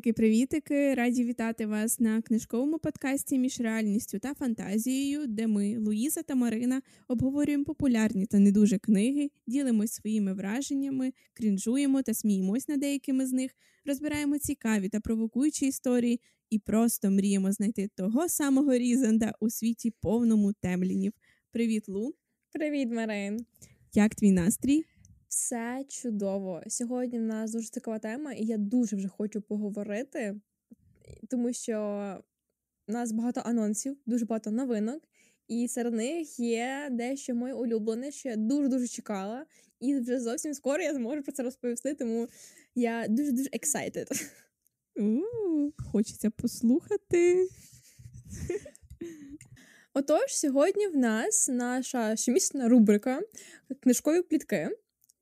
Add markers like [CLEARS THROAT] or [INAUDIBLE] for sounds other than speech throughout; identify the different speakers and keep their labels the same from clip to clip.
Speaker 1: Привітики-привітики! Раді вітати вас на книжковому подкасті між реальністю та фантазією, де ми, Луїза та Марина, обговорюємо популярні та не дуже книги, ділимось своїми враженнями, крінжуємо та сміємось над деякими з них, розбираємо цікаві та провокуючі історії і просто мріємо знайти того самого Різанда у світі повному темлінів. Привіт, Лу!
Speaker 2: Привіт, Марин!
Speaker 1: Як твій настрій?
Speaker 2: Все чудово. Сьогодні в нас дуже цікава тема, і я дуже вже хочу поговорити, тому що у нас багато анонсів, дуже багато новинок, і серед них є дещо моє улюблене, що я дуже-дуже чекала, і вже зовсім скоро я зможу про це розповісти, тому я дуже-дуже excited.
Speaker 1: У, Хочеться послухати.
Speaker 2: Отож, сьогодні в нас наша щомісячна рубрика книжкові плітки.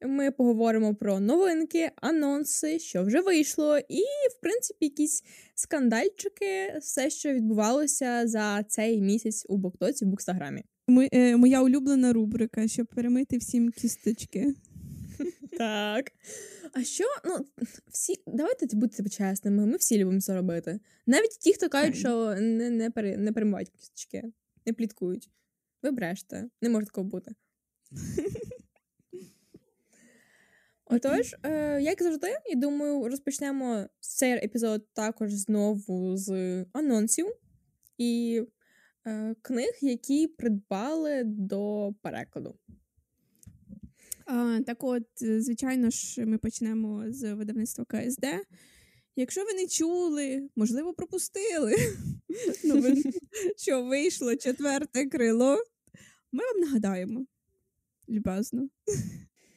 Speaker 2: Ми поговоримо про новинки, анонси, що вже вийшло, і, в принципі, якісь скандальчики, все, що відбувалося за цей місяць у Боктоці в Букстаграмі.
Speaker 1: Ми, е, моя улюблена рубрика, щоб перемити всім кісточки. [LAUGHS]
Speaker 2: Так. А що, ну, всі, давайте бути чесними, ми всі любимо це робити. Навіть ті, хто кажуть, що не не, пере, не перемивають кісточки, не пліткують. Ви бреште, не може такого бути. [LAUGHS] Отож, е, як завжди, я думаю, розпочнемо цей епізод також знову з анонсів і е, книг, які придбали до перекладу.
Speaker 1: А, Так от, звичайно ж, ми почнемо з видавництва КСД. Якщо ви не чули, можливо, пропустили, [LAUGHS] що вийшло четверте крило, ми вам нагадаємо. Любезно.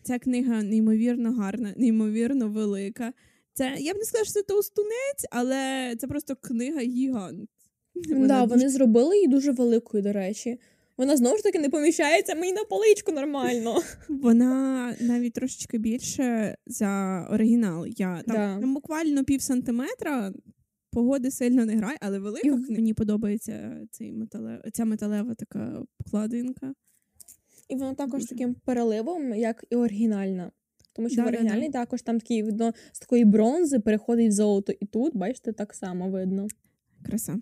Speaker 1: Ця книга неймовірно гарна, неймовірно велика. Це я б не сказала, що це товстунець, але це просто книга гігант.
Speaker 2: Вона да, дуже... Вони зробили її дуже великою, до речі. Вона знову ж таки не поміщається мені на поличку нормально. [LAUGHS]
Speaker 1: Вона навіть трошечки більше за оригінал. Я Там, да. там буквально пів сантиметра. Погоди сильно не грає, але велика І... мені подобається цей метале... ця металева така вкладинка.
Speaker 2: І вона також таким переливом, як і оригінальна. Тому що да, в оригінальній да, також там такий видно з такої бронзи переходить в золото. І тут, бачите, так само видно.
Speaker 1: Краса.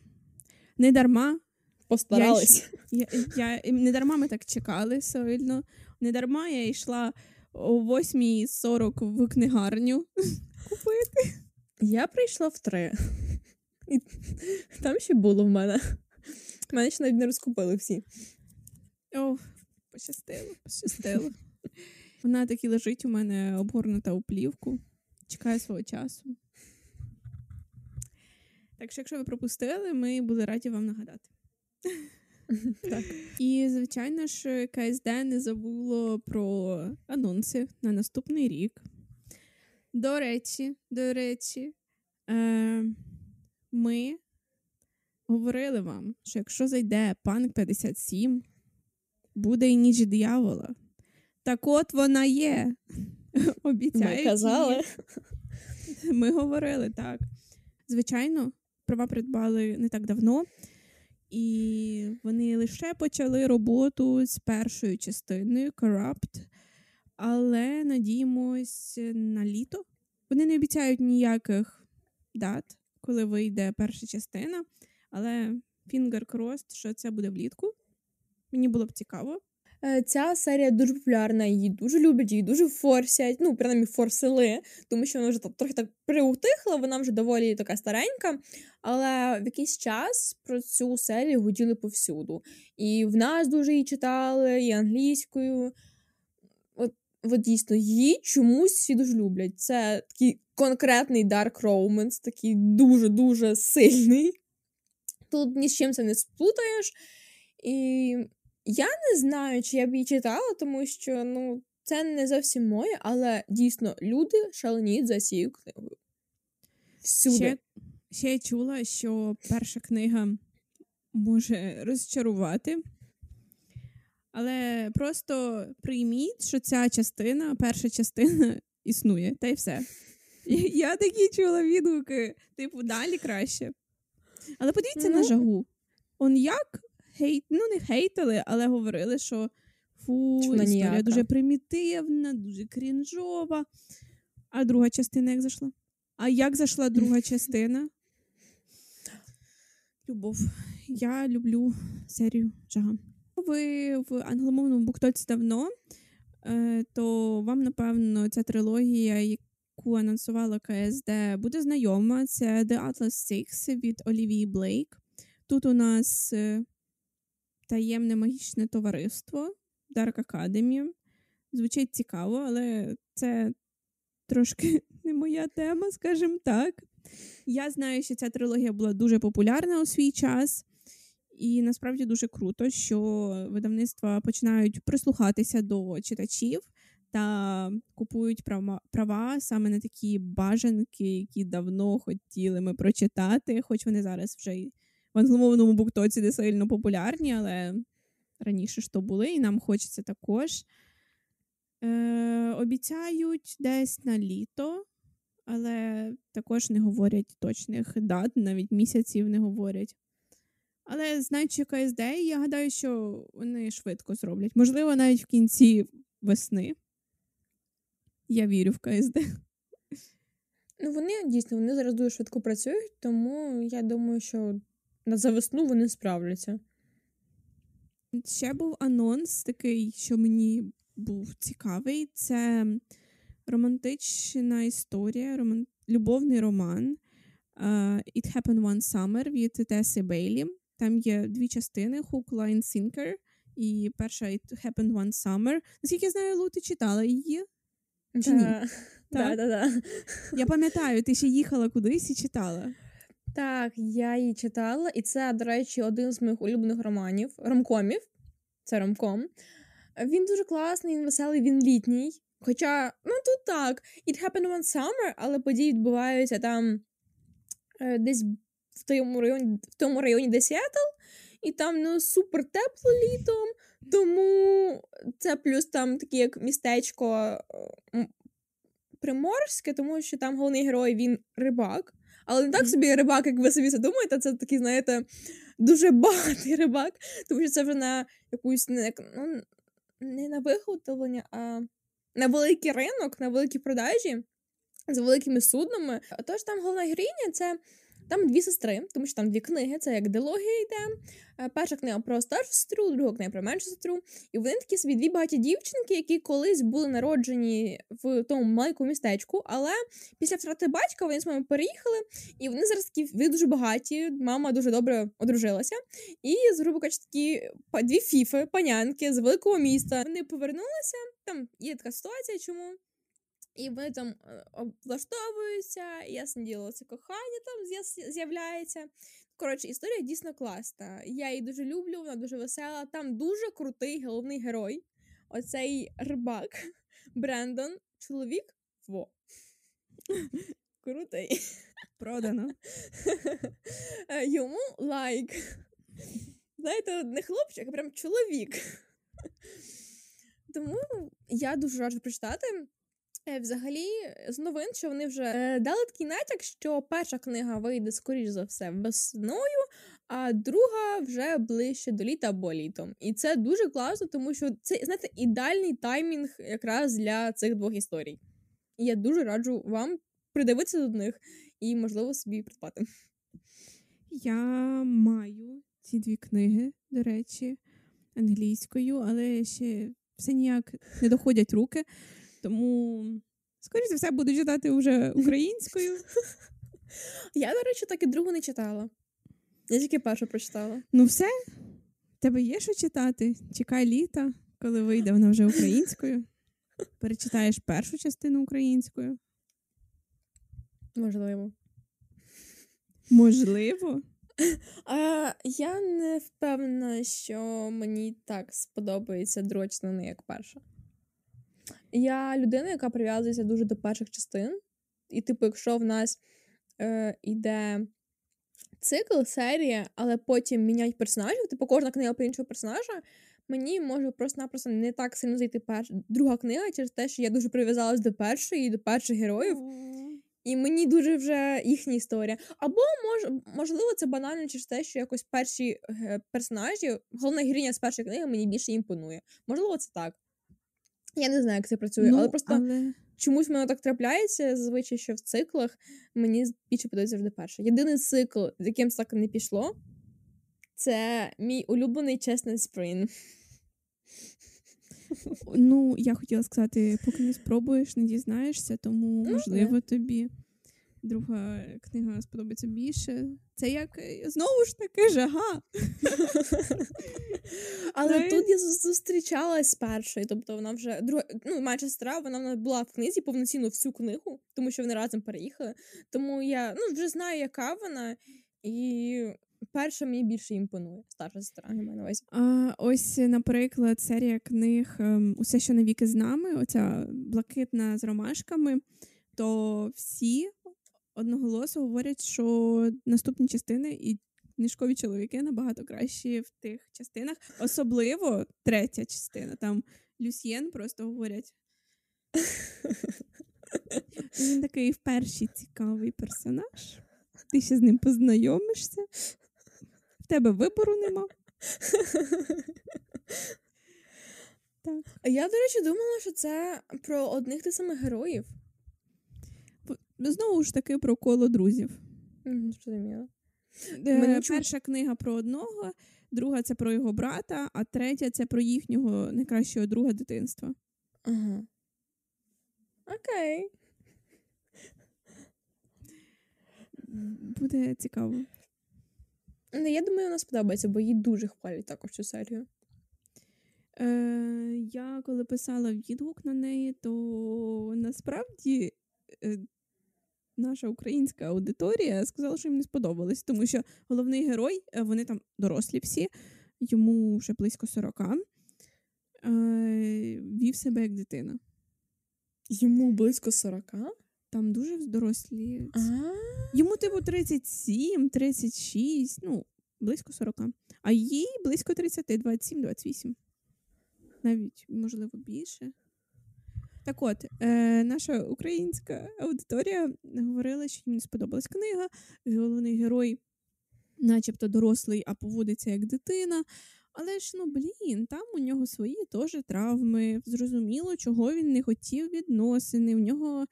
Speaker 1: Не дарма.
Speaker 2: Постарались.
Speaker 1: Я, я, я, Не дарма ми так чекали сильно. Не дарма я йшла о 8.40 в книгарню [LAUGHS] купити.
Speaker 2: Я прийшла в три. І Там ще було в мене. Мене ще навіть не розкупили всі.
Speaker 1: О, Пощастило, пощастило. [LAUGHS] Вона таки лежить у мене обгорнута у плівку, чекає свого часу. Так що, якщо ви пропустили, ми були раді вам нагадати. [LAUGHS] Так. І, звичайно ж, КСД не забуло про анонси на наступний рік. До речі, до речі, е, ми говорили вам, що якщо зайде панк 57, буде і ніч диявола. Так от вона є. [LAUGHS] Обіцяють.
Speaker 2: Ми казали.
Speaker 1: Ми говорили так. Звичайно, права придбали не так давно, і вони лише почали роботу з першою частиною Corrupt, але надіємось на літо. Вони не обіцяють ніяких дат, коли вийде перша частина, але finger crossed, що це буде влітку. Мені було б цікаво.
Speaker 2: Е, ця серія дуже популярна, її дуже люблять, її дуже форсять, ну, принаймні, форсили, тому що вона вже так, трохи так приутихла, вона вже доволі така старенька. Але в якийсь час про цю серію гуділи повсюду. І в нас дуже її читали, і англійською. От, от дійсно, її чомусь всі дуже люблять. Це такий конкретний Dark Romance, такий дуже-дуже сильний. Тут ні з чим це не сплутаєш. І я не знаю, чи я б її читала, тому що ну, це не зовсім моє, але дійсно люди шаленіють за цією книгою.
Speaker 1: Всюди. Ще, ще я чула, що перша книга може розчарувати. Але просто прийміть, що ця частина, перша частина [LAUGHS] існує, та й все. Я такі чула відгуки, типу, далі краще. Але подивіться ну, на жагу. Он як хейт, ну не хейтили, але говорили, що фу, Чому історія ніяка? дуже примітивна, дуже крінжова. А друга частина як зайшла? А як зайшла друга [LAUGHS] частина? Любов. Я люблю серію Жага. Ви в англомовному буктоці давно, е, то вам, напевно, ця трилогія, яку анонсувала КСД, буде знайома. Це The Atlas Six від Олівії Блейк. Тут у нас е, таємне магічне товариство Dark Academy. Звучить цікаво, але це трошки [LAUGHS] не моя тема, скажімо так. Я знаю, що ця трилогія була дуже популярна у свій час, і насправді дуже круто, що видавництва починають прислухатися до читачів та купують права, права саме на такі бажанки, які давно хотіли ми прочитати, хоч вони зараз вже в англомовному буктоці не сильно популярні, але раніше ж то були, і нам хочеться також. Е, Обіцяють десь на літо, але також не говорять точних дат, навіть місяців не говорять. Але знаючи КСД, я гадаю, що вони швидко зроблять. Можливо, навіть в кінці весни. Я вірю в КСД.
Speaker 2: Ну, вони дійсно вони зараз дуже швидко працюють, тому я думаю, що за весну вони справляться.
Speaker 1: Ще був анонс такий, що мені був цікавий. Це романтична історія, роман... любовний роман uh, It Happened One Summer від Теси Бейлі. Там є дві частини: Hook, Line, Sinker. І перша It Happened One Summer. Наскільки я знаю, Лу, ти читала її? Чи ні?
Speaker 2: Так, так, так.
Speaker 1: Я пам'ятаю, ти ще їхала кудись і читала.
Speaker 2: Так, я її читала, і це, до речі, один з моїх улюблених романів, ромкомів. Це ромком. Він дуже класний, він веселий, він літній. Хоча, ну тут так, It happened one summer, але події відбуваються там е, десь в тому районі, в тому районі, де Сіетл, і там ну, супер тепло літом, тому це плюс там таке як містечко е, приморське, тому що там головний герой він рибак. Але не так собі рибак, як ви собі задумаєте, це такий, знаєте, дуже [LAUGHS] багатий рибак, тому що це вже на якусь не, ну, не на виготовлення, а на великий ринок, на великі продажі з великими суднами. Отож, там головна героїня це там дві сестри, тому що там дві книги, це як дилогія йде. Е, перша книга про старшу сестру, друга книга про меншу сестру. І вони такі собі дві багаті дівчинки, які колись були народжені в тому маленькому містечку, але після втрати батька вони з мамою переїхали, і вони зараз такі ви дуже багаті. Мама дуже добре одружилася. І, грубо кажучи, такі дві фіфи, панянки з великого міста. Вони повернулися. Там є така ситуація, чому. І вони там е, влаштовуються, ясне діло, це кохання там з'являється. Коротше, історія дійсно класна. Я її дуже люблю, вона дуже весела. Там дуже крутий головний герой. Оцей рибак [LAUGHS] Брендон, чоловік во. [LAUGHS] Крутий.
Speaker 1: Продано. [LAUGHS]
Speaker 2: Е, йому лайк. Знаєте, не хлопчик, а прям чоловік. Тому я дуже раджу прочитати. Взагалі, з новин, що вони вже е, дали такий натяк, що перша книга вийде, скоріш за все, весною, а друга вже ближче до літа або літом. І це дуже класно, тому що це, знаєте, ідеальний таймінг якраз для цих двох історій. І я дуже раджу вам придивитися до них і, можливо, собі придбати.
Speaker 1: Я маю ці дві книги, до речі, англійською, але ще все ніяк не доходять руки. Тому, скоріше все, буду читати вже українською. [LAUGHS]
Speaker 2: Я, до речі, так і другу не читала. Я тільки першу прочитала.
Speaker 1: Ну, все, тебе є що читати? Чекай літа, коли вийде вона вже українською. Перечитаєш першу частину українською.
Speaker 2: Можливо.
Speaker 1: Можливо.
Speaker 2: А, Я не впевнена, що мені так сподобається друга частина, як перша. Я людина, яка прив'язується дуже до перших частин. І, типу, якщо в нас е, йде цикл, серія, але потім міняють персонажів, типу кожна книга про іншого персонажа, мені може просто-напросто не так сильно зайти перш... друга книга через те, що я дуже прив'язалась до першої і до перших героїв. І мені дуже вже їхня історія. Або мож, можливо, це банально через те, що якось перші персонажі, головна героїня з першої книги мені більше імпонує. Можливо, це так. Я не знаю, як це працює,
Speaker 1: ну,
Speaker 2: але просто
Speaker 1: але
Speaker 2: чомусь мене так трапляється, зазвичай, що в циклах мені більше подобається завжди перше. Єдиний цикл, з яким так не пішло, це мій улюблений чесний сприн.
Speaker 1: Ну, я хотіла сказати, поки не спробуєш, не дізнаєшся, тому
Speaker 2: Ну,
Speaker 1: можливо
Speaker 2: не.
Speaker 1: тобі друга книга сподобається більше. Це як е, знову ж таки жага.
Speaker 2: Але
Speaker 1: Знаєш?
Speaker 2: тут я зустрічалась з першою, тобто вона вже друга, ну, моя сестра, вона була в книзі повноцінно всю книгу, тому що вони разом переїхали. Тому я ну, вже знаю, яка вона, і перша мені більше імпонує. Старша сестра, я маю на увазі.
Speaker 1: А ось, наприклад, серія книг ем, Усе, що навіки з нами, оця блакитна з ромашками, то всі одноголосо говорять, що наступні частини і книжкові чоловіки набагато кращі в тих частинах, особливо третя частина. Там Люсьєн просто говорять. Він такий в першій цікавий персонаж. Ти ще з ним познайомишся. В тебе вибору нема. Так.
Speaker 2: Я, до речі, думала, що це про одних тих самих героїв.
Speaker 1: В- Знову ж таки про коло друзів.
Speaker 2: Зрозуміло.
Speaker 1: Е, Перша книга про одного, друга це про його брата, а третя це про їхнього найкращого друга дитинства.
Speaker 2: Ага. Окей.
Speaker 1: Буде цікаво.
Speaker 2: Ну, я думаю, вона сподобається, бо їй дуже хвалять також цю серію.
Speaker 1: Е, я коли писала відгук на неї, то насправді е, наша українська аудиторія сказала, що їм не сподобалось, тому що головний герой, е, вони там дорослі всі, йому вже близько 40, е, вів себе як дитина.
Speaker 2: Йому близько 40?
Speaker 1: Там дуже дорослі. Йому, типу, 37, 36, ну, близько 40. А їй близько 30, 27, 28. Навіть, можливо, більше. Так от, е, наша українська аудиторія говорила, що їм не сподобалась книга. Головний герой, начебто дорослий, а поводиться як дитина. Але ж, ну блін, там у нього свої теж травми. Зрозуміло, чого він не хотів відносини. У нього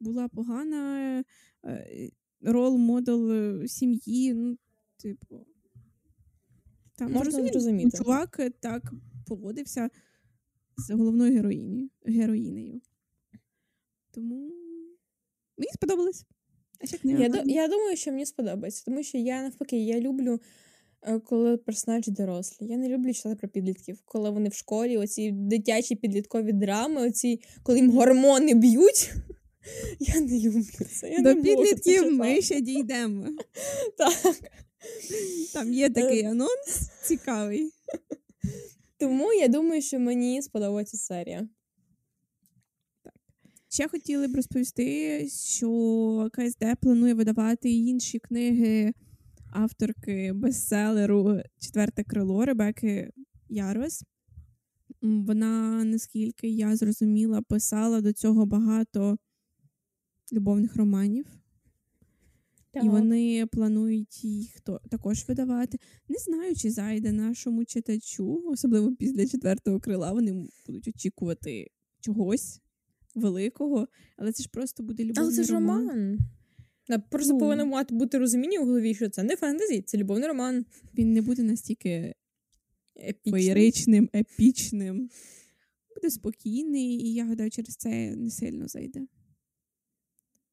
Speaker 1: була погана е, рол-модел е, сім'ї. Ну, типу. Там
Speaker 2: Можна зрозуміти.
Speaker 1: Чувак е, так поводився з головною героїні, героїнею. Тому мені сподобалось. А ще книга.
Speaker 2: я, я думаю, що мені сподобається, тому що я навпаки, я люблю, е, коли персонажі дорослі. Я не люблю читати про підлітків, коли вони в школі, оці дитячі підліткові драми, оці, коли їм гормони б'ють. [LAUGHS] Я не люблю це. Я
Speaker 1: До
Speaker 2: не можу це
Speaker 1: підлітків ми ще дійдемо. [LAUGHS]
Speaker 2: Так.
Speaker 1: Там є такий анонс цікавий.
Speaker 2: Тому я думаю, що мені сподобається серія.
Speaker 1: Ще хотіли б розповісти, що КСД планує видавати інші книги авторки бестселеру Четверте крило Ребеки Ярос. Вона, наскільки я зрозуміла, писала до цього багато любовних романів. І вони планують їх також видавати. Не знаю, чи зайде нашому читачу, особливо після четвертого крила. Вони будуть очікувати чогось великого, але це ж просто буде любовний
Speaker 2: Але це ж роман. Да, Просто
Speaker 1: Ну.
Speaker 2: повинно мати бути розуміння в голові, що це не фентезі, це любовний роман.
Speaker 1: Він не буде настільки феєричним, епічним. Буде спокійний, і я гадаю, через це не сильно зайде.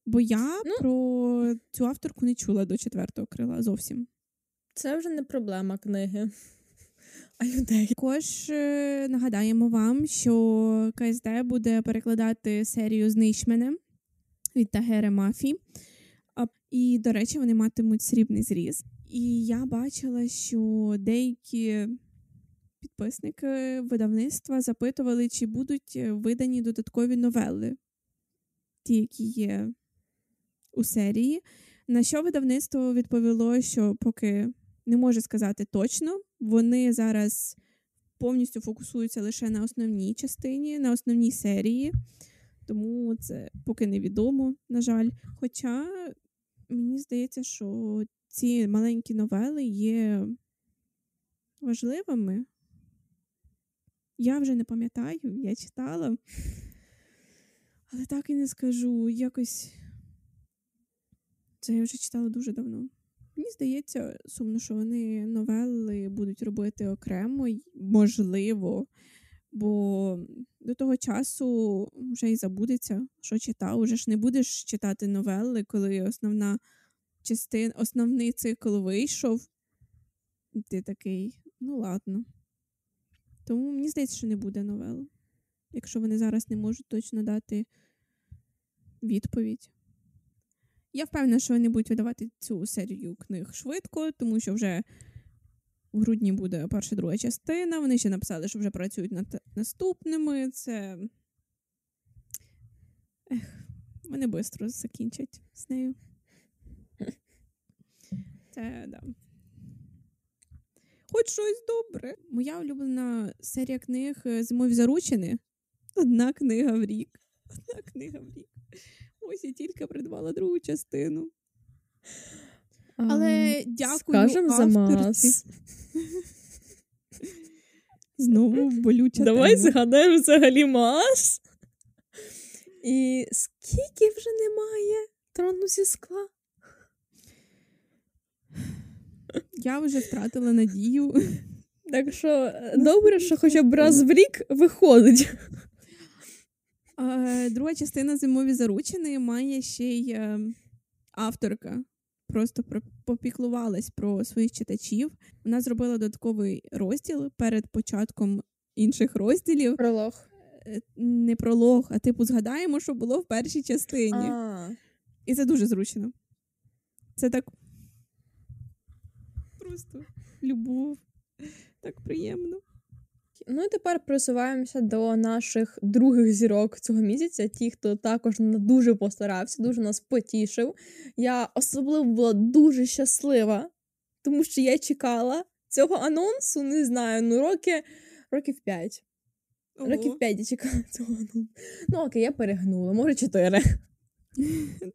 Speaker 1: Бо я
Speaker 2: Ну.
Speaker 1: про цю авторку не чула до четвертого крила зовсім.
Speaker 2: Це вже не проблема книги, [LAUGHS] а людей.
Speaker 1: Також е, нагадаємо вам, що КСД буде перекладати серію «Знищ мене» від Тагери Мафі. І, до речі, вони матимуть срібний зріз. І я бачила, що деякі підписники видавництва запитували, чи будуть е, видані додаткові новели, ті, які є у серії. На що видавництво відповіло, що поки не може сказати точно, вони зараз повністю фокусуються лише на основній частині, на основній серії. Тому це поки невідомо, на жаль. Хоча мені здається, що ці маленькі новели є важливими. Я вже не пам'ятаю, я читала. Але так і не скажу. Якось це я вже читала дуже давно. Мені здається, сумно, що вони новели будуть робити окремо, можливо, бо до того часу вже й забудеться, що читав. Уже ж не будеш читати новели, коли основна частина, основний цикл вийшов. Ти такий, ну ладно. Тому мені здається, що не буде новел. Якщо вони зараз не можуть точно дати відповідь. Я впевнена, що вони будуть видавати цю серію книг швидко, тому що вже в грудні буде перша друга частина. Вони ще написали, що вже працюють над наступними. Це. Ех, Вони швидко закінчать з нею. [LAUGHS] Це да. Хоч щось добре. Моя улюблена серія книг Зимові заручини. Одна книга в рік. Одна книга в рік. Ось я тільки придбала другу частину. Але дякую
Speaker 2: Скажем за мас. [LAUGHS]
Speaker 1: Знову болюча
Speaker 2: Давай
Speaker 1: тема.
Speaker 2: згадаємо взагалі мас. І скільки вже немає трону зі скла?
Speaker 1: Я вже втратила надію.
Speaker 2: Так що е, добре, що хоча б раз в рік виходить.
Speaker 1: А, Друга частина зимові заручини має ще й е, авторка. Просто про, попіклувалась про своїх читачів. Вона зробила додатковий розділ перед початком інших розділів.
Speaker 2: Пролог.
Speaker 1: Е, Не пролог, а типу згадаємо, що було в першій частині.
Speaker 2: А,
Speaker 1: І це дуже зручно. Це так просто любов. Так приємно.
Speaker 2: Ну і тепер просуваємося до наших других зірок цього місяця. Ті, хто також дуже постарався, дуже нас потішив. Я особливо була дуже щаслива, тому що я чекала цього анонсу, не знаю, ну роки, років 5. Років 5 я чекала [LAUGHS] цього анонсу. Ну окей, я перегнула, може 4.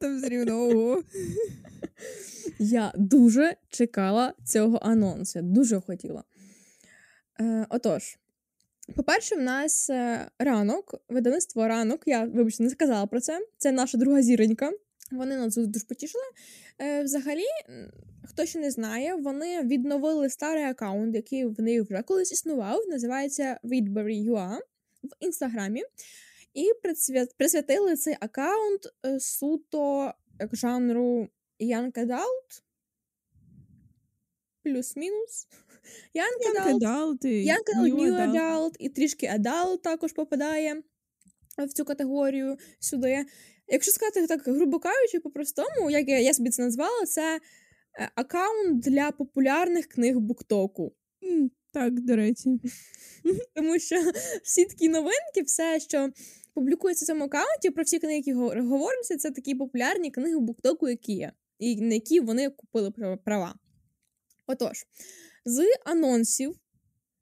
Speaker 1: Там все рівно ого. [LAUGHS]
Speaker 2: Я дуже чекала цього анонсу. Я дуже хотіла. Е, отож, по-перше, в нас е, ранок, видавництво ранок. Я, вибачте, не сказала про це. Це наша друга зіронька. Вони нас дуже потішили. Е, взагалі, хто ще не знає, вони відновили старий аккаунт, який в них вже колись існував. Називається Readberry.ua в інстаграмі. І присвя- присвятили цей аккаунт е, суто жанру Young Adult. Плюс-мінус. [LAUGHS] Young Adult, Young Adult,
Speaker 1: New Adult.
Speaker 2: Adult і трішки Adult також попадає в цю категорію сюди. Якщо сказати так, грубо кажучи, по-простому, як я, я собі це назвала, це е, аккаунт для популярних книг Буктоку.
Speaker 1: М, Так, до речі. [LAUGHS]
Speaker 2: Тому що всі такі новинки, все, що публікується в цьому аккаунті, про всі книги, які го- говоряться, це такі популярні книги Буктоку, які є, і на які вони купили права. Отож, з анонсів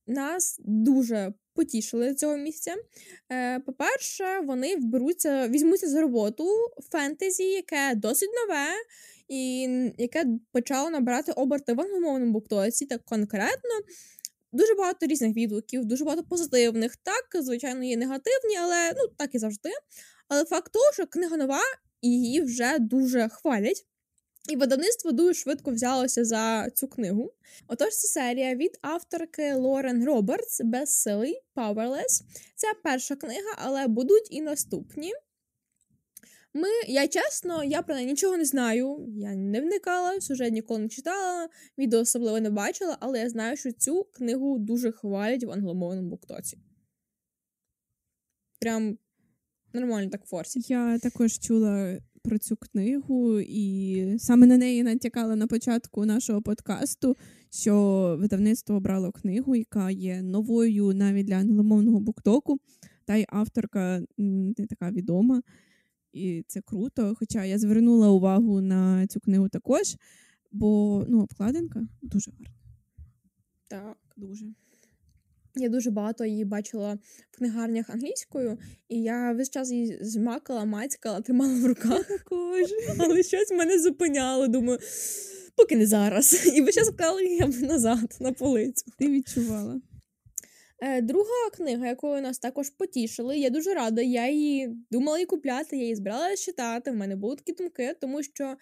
Speaker 2: нас дуже потішили цього місця. Е, по-перше, вони вберуться, візьмуться за роботу фентезі, яке досить нове, і яке почало набирати оберти в англомовному буктоці, так конкретно. Дуже багато різних відгуків, дуже багато позитивних. Так, звичайно, є негативні, але ну так і завжди. Але факт того, що книга нова, її вже дуже хвалять. І видавництво дуже швидко взялося за цю книгу. Отож, це серія від авторки Лорен Робертс «Безсилий Powerless. Це перша книга, але будуть і наступні. Ми, я чесно, я про неї нічого не знаю. Я не вникала, сюжет ніколи не читала, відео особливо не бачила, але я знаю, що цю книгу дуже хвалять в англомовному буктоці. Прям нормально так форсять.
Speaker 1: Я також чула про цю книгу, і саме на неї натякала на початку нашого подкасту, що видавництво обрало книгу, яка є новою навіть для англомовного буктоку, та й авторка не така відома. І це круто. Хоча я звернула увагу на цю книгу також, бо ну, обкладинка дуже гарна.
Speaker 2: Так.
Speaker 1: Дуже.
Speaker 2: Я дуже багато її бачила в книгарнях англійською, і я весь час її змакала, мацькала, тримала в руках.
Speaker 1: Також.
Speaker 2: Але щось мене зупиняло. Думаю, поки не зараз. І весь час вклала її назад на полицю.
Speaker 1: Ти відчувала.
Speaker 2: Е, Друга книга, якою нас також потішили, я дуже рада. Я її думала її купляти, я її збиралася читати. В мене були такі думки, тому що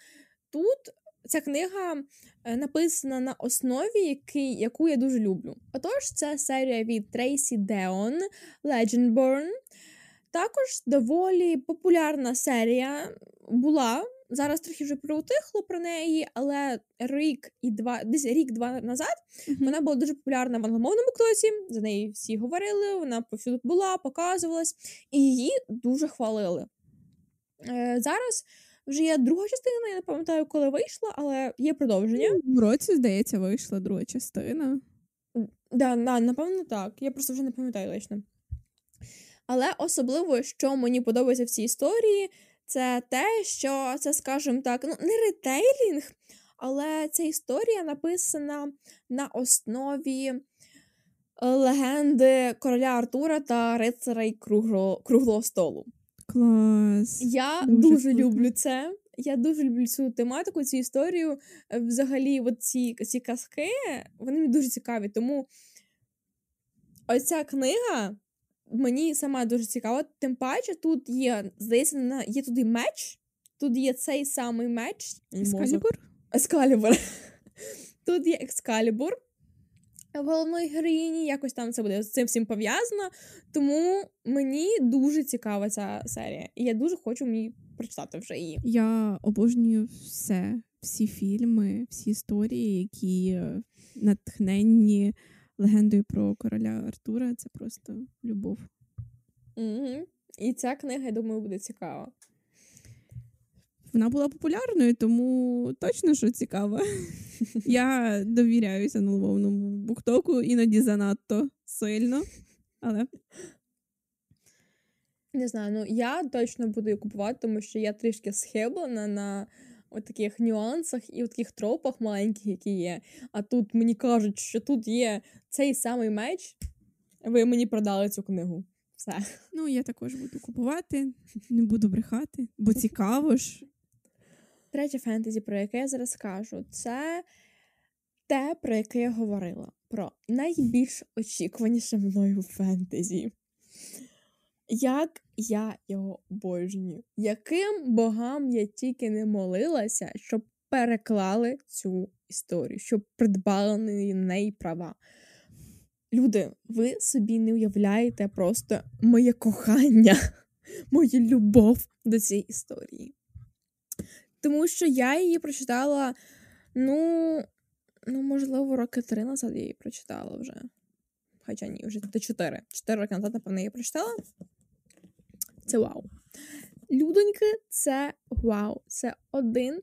Speaker 2: тут ця книга е, написана на основі, який, яку я дуже люблю. Отож, це серія від Трейсі Деон Legendborn. Також доволі популярна серія була. Зараз трохи вже приутихло про неї, але рік і два десь рік-два назад
Speaker 1: Мгм.
Speaker 2: вона була дуже популярна в англомовному класі. За неї всі говорили, вона повсюди була, показувалась, і її дуже хвалили. Е, зараз вже є друга частина, я не пам'ятаю, коли вийшла, але є продовження.
Speaker 1: В році, здається, вийшла друга частина.
Speaker 2: Да, да, напевно, так. Я просто вже не пам'ятаю точно. Але особливо, що мені подобається в цій історії, це те, що це, скажімо так, ну, не ретейлінг, але ця історія написана на основі е, легенди короля Артура та рицарей круглого, круглого столу.
Speaker 1: Клас.
Speaker 2: Я
Speaker 1: Дуже
Speaker 2: дуже, люблю це. Я дуже люблю цю тематику, цю історію. Е, Взагалі, от ці, ці казки, вони мені дуже цікаві. Тому оця книга мені сама дуже цікава. Тим паче, тут є, здається, є туди меч. Тут є цей самий меч.
Speaker 1: Ескалібур?
Speaker 2: Ескалібур. [LAUGHS] Тут є Екскалібур головної героїні, якось там це буде з цим всім пов'язано. Тому мені дуже цікава ця серія. І я дуже хочу мені прочитати вже її.
Speaker 1: Я обожнюю все, всі фільми, всі історії, які е, натхненні легендою про короля Артура. Це просто любов.
Speaker 2: Угу. І ця книга, я думаю, буде цікава.
Speaker 1: Вона була популярною, тому точно що цікава. [LAUGHS] Я довіряюся англомовному буктоку, іноді занадто сильно. Але
Speaker 2: Не знаю, ну я точно буду її купувати, тому що я трішки схиблена на от таких нюансах і от таких тропах маленьких, які є. А тут мені кажуть, що тут є цей самий меч. Ви мені продали цю книгу. Все.
Speaker 1: ну, я також буду купувати, не буду брехати, бо цікаво ж.
Speaker 2: Третє фентезі, про яке я зараз кажу, це те, про яке я говорила. Про найбільш очікуваніше мною фентезі. Як я його обожнюю. Яким богам я тільки не молилася, щоб переклали цю історію, щоб придбали на неї права. Люди, ви собі не уявляєте просто моє кохання, [LAUGHS] мою любов до цієї історії. Тому що я її прочитала, ну, ну, можливо, роки три назад я її прочитала вже. Хоча ні, вже до чотири. Чотири роки назад, напевно, я її прочитала. Це вау. Людоньки, це вау. Це один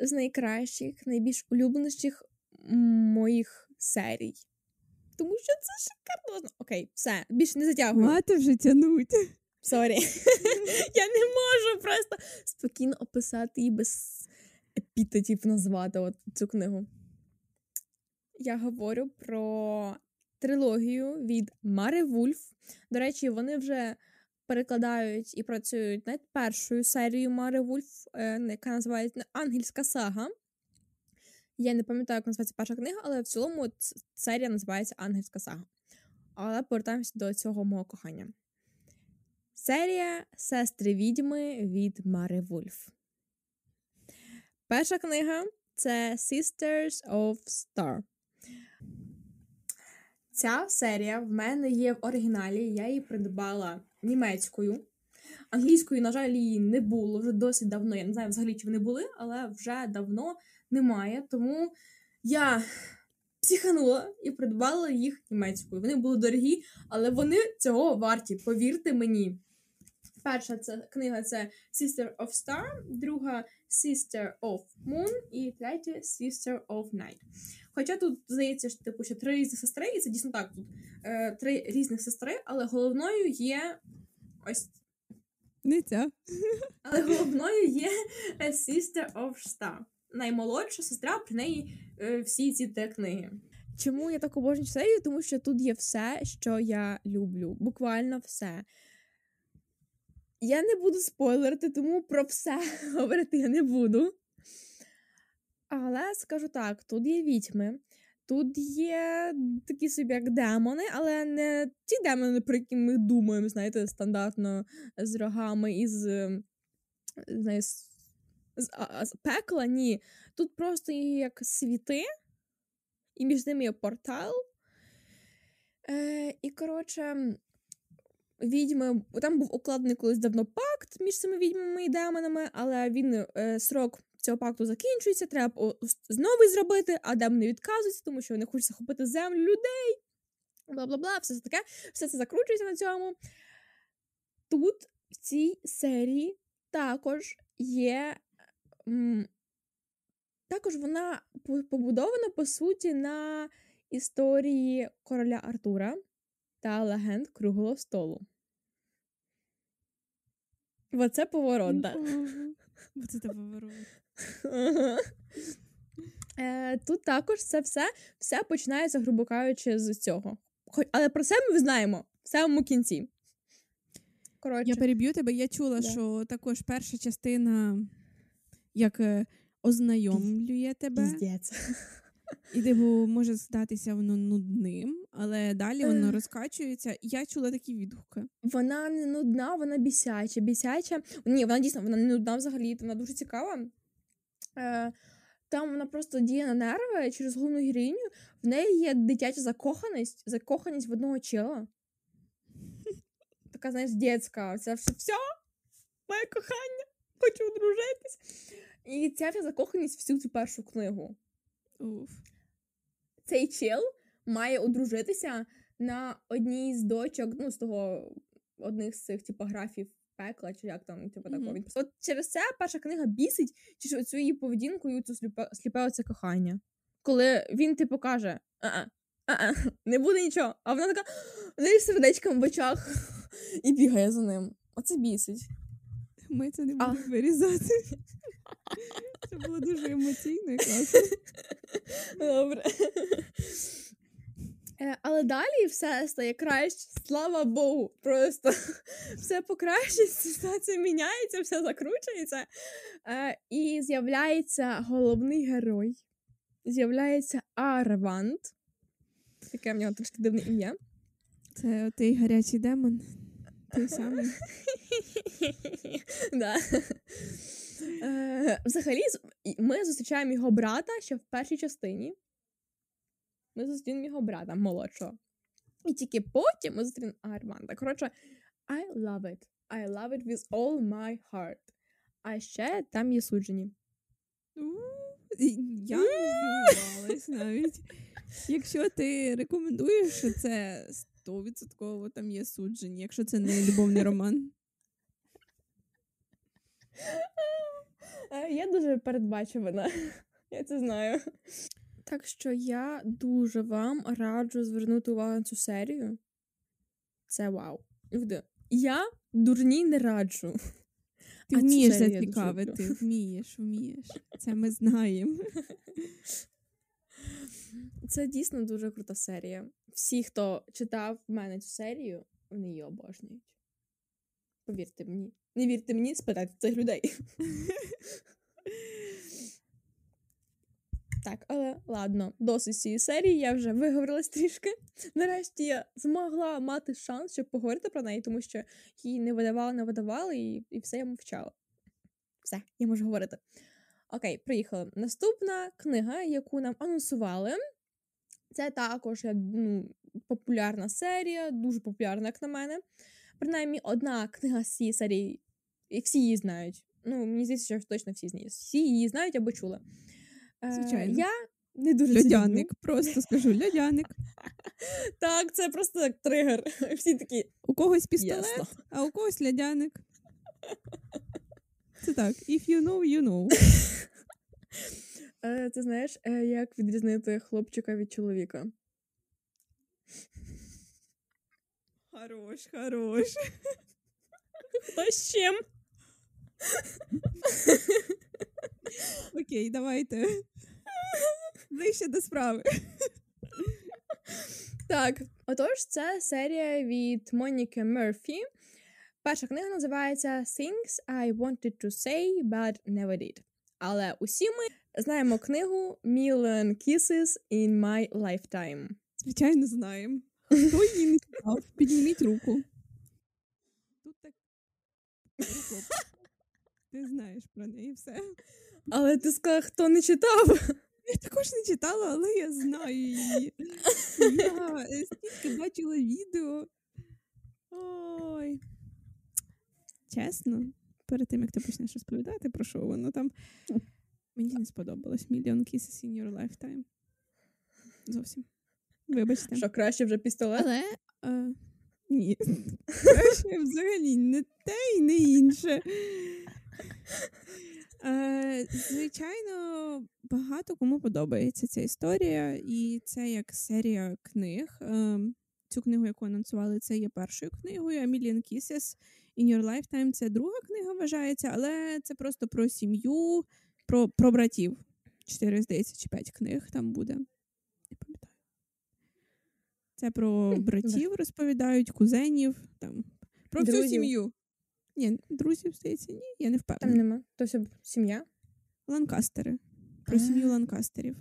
Speaker 2: з найкращих, найбільш улюбленіших моїх серій. Тому що це шикарно. Окей, все, більше не затягую.
Speaker 1: Мати вже тянуть.
Speaker 2: Сорі. [LAUGHS] Я не можу просто спокійно описати і без епітетів назвати от цю книгу. Я говорю про трилогію від Мари Вульф. До речі, вони вже перекладають і працюють над першою серією Мари Вульф, е, яка називається Ангельська сага. Я не пам'ятаю, як називається перша книга, але в цілому серія називається Ангельська сага. Але повертаємося до цього мого кохання. Серія Сестри відьми від Мари Вульф. Перша книга це Sisters of Star. Ця серія в мене є в оригіналі. Я її придбала німецькою. Англійською, на жаль, її не було вже досить давно. Я не знаю взагалі, чи вони були, але вже давно немає. Тому я психанула і придбала їх німецькою. Вони були дорогі, але вони цього варті, повірте мені. Перша це книга це Sister of Star, друга Sister of Moon і третя Sister of Night. Хоча тут здається, що типу що три різних сестри, і це дійсно так тут е, три різних сестри, але головною є ось.
Speaker 1: Не ця. [LAUGHS]
Speaker 2: Але головною є е, Sister of Star. Наймолодша сестра, при неї е, всі ці три книги. Чому я так обожнюю серію? Тому що тут є все, що я люблю. Буквально все. Я не буду спойлерити, тому про все [LAUGHS] говорити я не буду. Але скажу так: тут є відьми, Тут є такі собі як демони, але не ті демони, про які ми думаємо, знаєте, стандартно з рогами і з, знає, з, з, з пекла. Ні. Тут просто є як світи, і між ними є портал. Е, І, коротше, відьми. Там був укладений колись давно пакт між цими відьмами і демонами, але він е, срок цього пакту закінчується, треба знову зробити, а демони відказуються, тому що вони хочуть захопити землю людей. Бла бла бла, все це таке, все це закручується на цьому. Тут в цій серії також є. М, також вона побудована, по суті, на історії короля Артура та легенд Круглого столу. Оце поворот, так.
Speaker 1: Оце це поворот. [LAUGHS]
Speaker 2: Е, Тут також це все все починається, грубо кажучи, з цього. Але про це ми знаємо в самому кінці.
Speaker 1: Коротше. Я переб'ю тебе. Я чула, да. що також перша частина як е, ознайомлює тебе.
Speaker 2: Піздець.
Speaker 1: І типу, може здатися воно нудним, але далі воно розкачується. Я чула такі відгуки.
Speaker 2: Вона не нудна, вона бісяча. Бісяча. Ні, вона дійсно вона не нудна взагалі, вона дуже цікава. Е, Там вона просто діє на нерви через головну героїню. В неї є дитяча закоханість, закоханість в одного чела. [LAUGHS] Така, знаєш, дітська. Це все, все, моє кохання, хочу одружитись. І ця вся закоханість всю цю першу книгу.
Speaker 1: Уф.
Speaker 2: Цей чел має одружитися на одній з дочок, ну, з того одних з цих типографів пекла, чи як там, типу, такого. Mm-hmm. От через це перша книга бісить, чи ж оцю її поведінку і цю сліпе, сліпе оце кохання. Коли він, типу, каже: а а не буде нічого. А вона така неї сердечком в очах і бігає за ним. Оце бісить.
Speaker 1: Ми це не будемо вирізати. [LAUGHS] Це було дуже емоційно і класно.
Speaker 2: Добре. Е, але далі все стає краще, слава Богу. Просто все покращується, ситуація міняється, все закручується. Е, і з'являється головний герой. З'являється Арвант. Таке в нього трошки дивне ім'я.
Speaker 1: Це той гарячий демон. Той самий. [LAUGHS]
Speaker 2: Да. Е, Взагалі, ми зустрічаємо його брата ще в першій частині. Ми зустрінемо його брата молодшого. І тільки потім ми зустрінемо Арманда. Коротше, I love it. I love it with all my heart. А ще там є суджені.
Speaker 1: Я не здивувалась навіть. Якщо ти рекомендуєш, що це 100% там є суджені, якщо це не любовний роман. [LAUGHS]
Speaker 2: Е, я дуже передбачувана. [LAUGHS] Я це знаю. Так що я дуже вам раджу звернути увагу на цю серію. Це вау. Я дурні не раджу.
Speaker 1: Ти вмієш зацікавити, вмієш, вмієш. [LAUGHS] Це ми знаємо.
Speaker 2: Це дійсно дуже крута серія. Всі, хто читав в мене цю серію, вони її обожнюють. Повірте мені. Не вірте мені, спитайте цих людей. Так, але ладно, досить цієї серії я вже виговорилась трішки. Нарешті я змогла мати шанс, щоб поговорити про неї, тому що її не видавали, не видавали, і і все я мовчала. Все, я можу говорити. Окей, приїхали. Наступна книга, яку нам анонсували, це також ну, популярна серія, дуже популярна, як на мене. Принаймні, одна книга з цієї серії, і всі її знають. Ну, мені здається, що точно всі знають. Всі її знають або чули.
Speaker 1: Е, Звичайно.
Speaker 2: Я не дуже
Speaker 1: Льодяник, просто скажу льодяник. [LAUGHS]
Speaker 2: Так, це просто як тригер. [LAUGHS] Всі такі.
Speaker 1: У когось пістолет, Ясно. а у когось льодяник. Це так. If you know, you know. [LAUGHS]
Speaker 2: Е, ти знаєш, е, як відрізнити хлопчика від чоловіка?
Speaker 1: Хорош, хорош.
Speaker 2: Хто з чим?
Speaker 1: Окей, давайте. Ближче до справи.
Speaker 2: Так, отож, це серія від Моніки Мерфі. Перша книга називається Things I Wanted to Say, but Never Did. Але усі ми знаємо книгу Million Kisses in My Lifetime.
Speaker 1: Звичайно, знаємо. Хто її не [LAUGHS] читав? Підніміть руку. Тут так. Руку. Ти знаєш про неї все.
Speaker 2: Але ти сказала, хто не читав. [LAUGHS]
Speaker 1: Я також не читала, але я знаю її. Я стільки бачила відео. Ой. Чесно, перед тим, як ти почнеш розповідати про що воно там. Мені не сподобалось Million Kisses in Your Lifetime. Зовсім. Вибачте.
Speaker 2: Що краще вже пістолет?
Speaker 1: Але е, ні. Краще взагалі не те і не інше. Е, звичайно, багато кому подобається ця історія, і це як серія книг. Е, цю книгу, яку анонсували, це є першою книгою. A Million Kisses in Your Lifetime це друга книга вважається, але це просто про сім'ю, про, про братів. Чотири, здається, чи п'ять книг там буде. Це про братів розповідають, кузенів, там, про всю сім'ю. Ні, друзів, здається, ні, я не
Speaker 2: Там
Speaker 1: впевнена.
Speaker 2: нема. То все сім'я.
Speaker 1: Ланкастери. Про сім'ю. Ланкастерів.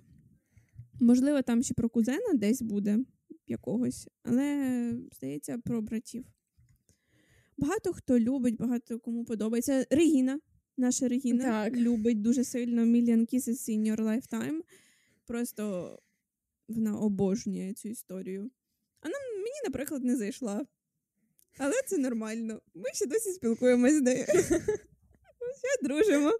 Speaker 1: Можливо, там ще про кузена десь буде якогось, але здається, про братів. Багато хто любить, багато кому подобається. Регіна, наша Регіна,
Speaker 2: Так.
Speaker 1: любить дуже сильно Million Kisses in Your Lifetime. Просто вона обожнює цю історію. А нам мені, наприклад, не зайшла. Але це нормально. Ми ще досі спілкуємось з нею. Ще дружимо.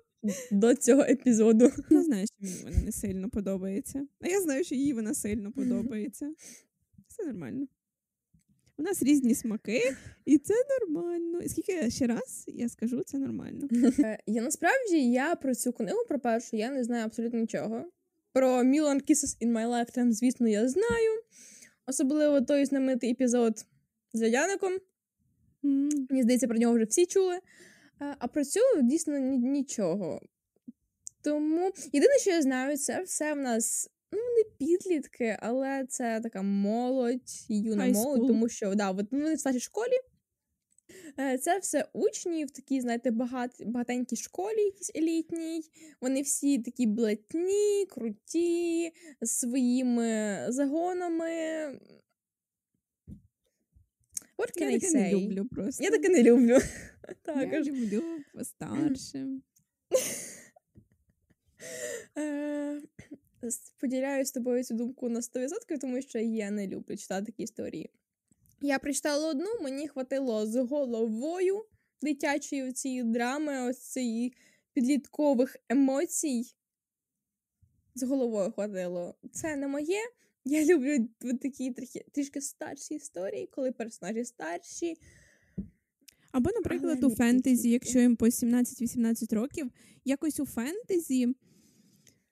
Speaker 2: До цього епізоду.
Speaker 1: Я знаю, що мені вона не сильно подобається. А я знаю, що їй вона сильно подобається. Все нормально. У нас різні смаки, і це нормально. І скільки я ще раз я скажу, це нормально.
Speaker 2: Е, Я насправді я про цю книгу, про першу, я не знаю абсолютно нічого. Про Million Kisses in My Lifetime, звісно, я знаю. Особливо той знаменитий епізод з Яником.
Speaker 1: Mm.
Speaker 2: Мені здається, про нього вже всі чули. Е, А про цю дійсно ні- нічого. Тому єдине, що я знаю, це все в нас ну, не підлітки, але це така молодь, юна молодь, тому що да, от вони в старшій школі. Е, Це все учні в такій, знаєте, багат, багатенькій школі, якійсь елітній. Вони всі такі блатні, круті, з своїми загонами. What can
Speaker 1: Я
Speaker 2: I
Speaker 1: таке не люблю просто.
Speaker 2: Я таке не люблю. [LAUGHS]
Speaker 1: Я
Speaker 2: Також.
Speaker 1: люблю постаршим. [LAUGHS]
Speaker 2: Е, с- Поділяю з тобою цю думку на 100%, тому що я не люблю читати такі історії. Я прочитала одну, мені хватило з головою дитячої цієї драми, ось цієї підліткових емоцій. З головою хватило. Це не моє. Я [LAUGHS] люблю такі трохи, трішки старші історії, коли персонажі старші.
Speaker 1: Або, наприклад,
Speaker 2: Але
Speaker 1: у фентезі, якщо їм по 17-18 років, якось у фентезі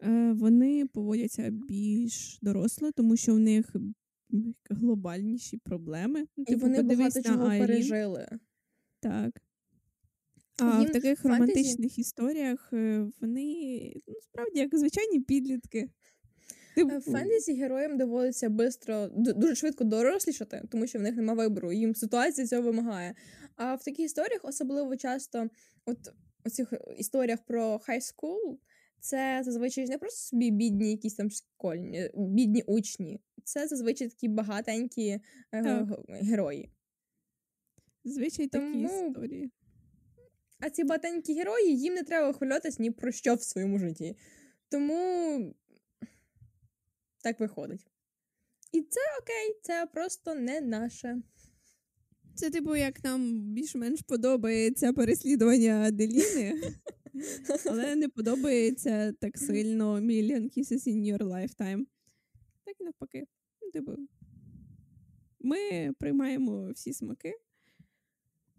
Speaker 1: е, вони поводяться більш доросло, тому що в них глобальніші проблеми. Ну,
Speaker 2: І
Speaker 1: типу,
Speaker 2: вони багато чого
Speaker 1: Айрін.
Speaker 2: пережили.
Speaker 1: Так. А
Speaker 2: Їм
Speaker 1: в таких
Speaker 2: фентезі-
Speaker 1: романтичних історіях е, вони ну, справді як звичайні підлітки. Типу,
Speaker 2: Е, В фентезі героям доводиться бистро, дуже швидко дорослішати, тому що в них немає вибору, їм ситуація цього вимагає. А в таких історіях особливо часто, от у цих історіях про high school, це зазвичай не просто собі бідні якісь там школьні, бідні учні. Це зазвичай такі багатенькі е,
Speaker 1: Так.
Speaker 2: герої.
Speaker 1: Звичай такі
Speaker 2: Тому-
Speaker 1: історії.
Speaker 2: А ці багатенькі герої їм не треба хвилюватись ні про що в своєму житті. Тому так виходить. І це окей, це просто не наше.
Speaker 1: Це, типу, як нам більш-менш подобається переслідування Аделіни, [LAUGHS] але не подобається так сильно Million Kisses in Your Lifetime. Так і навпаки. Ну, Типу, ми приймаємо всі смаки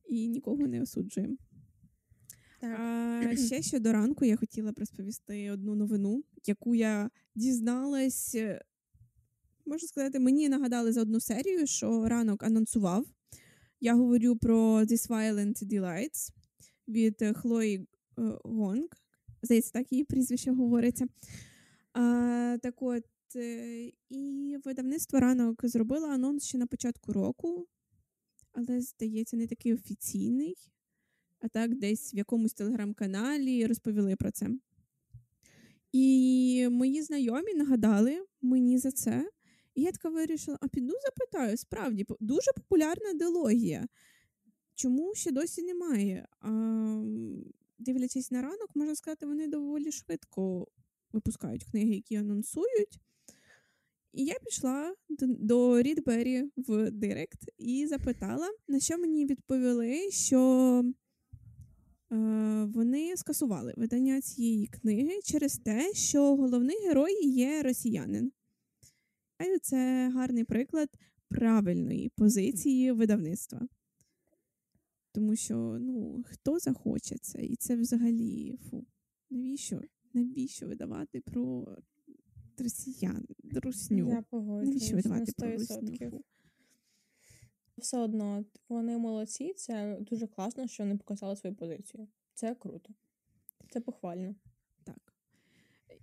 Speaker 1: і нікого не осуджуємо.
Speaker 2: Так.
Speaker 1: А [CLEARS THROAT] ще щодо ранку я хотіла б розповісти одну новину, яку я дізналась. е, Можна сказати, мені нагадали за одну серію, що ранок анонсував. Я говорю про This Violent Delights від Хлої Гонг. Здається, так її прізвище говориться. А, так от, е, і видавництво ранок зробило анонс ще на початку року, але, здається, не такий офіційний а так десь в якомусь телеграм-каналі розповіли про це. І мої знайомі нагадали мені за це. І я така вирішила: а піду запитаю, справді дуже популярна дилогія. Чому ще досі немає? А, Дивлячись на ранок, можна сказати, вони доволі швидко випускають книги, які анонсують. І я пішла до Рідбері в Директ і запитала, на що мені відповіли, що е, вони скасували видання цієї книги через те, що головний герой є росіянин. Це гарний приклад правильної позиції видавництва. Тому що ну, хто захоче це? І це взагалі фу. Навіщо? Навіщо видавати про росіян, русню?
Speaker 2: Я
Speaker 1: Навіщо видавати про русню?
Speaker 2: Все одно вони молодці, це дуже класно, що вони показали свою позицію. Це круто. Це похвально.
Speaker 1: Так.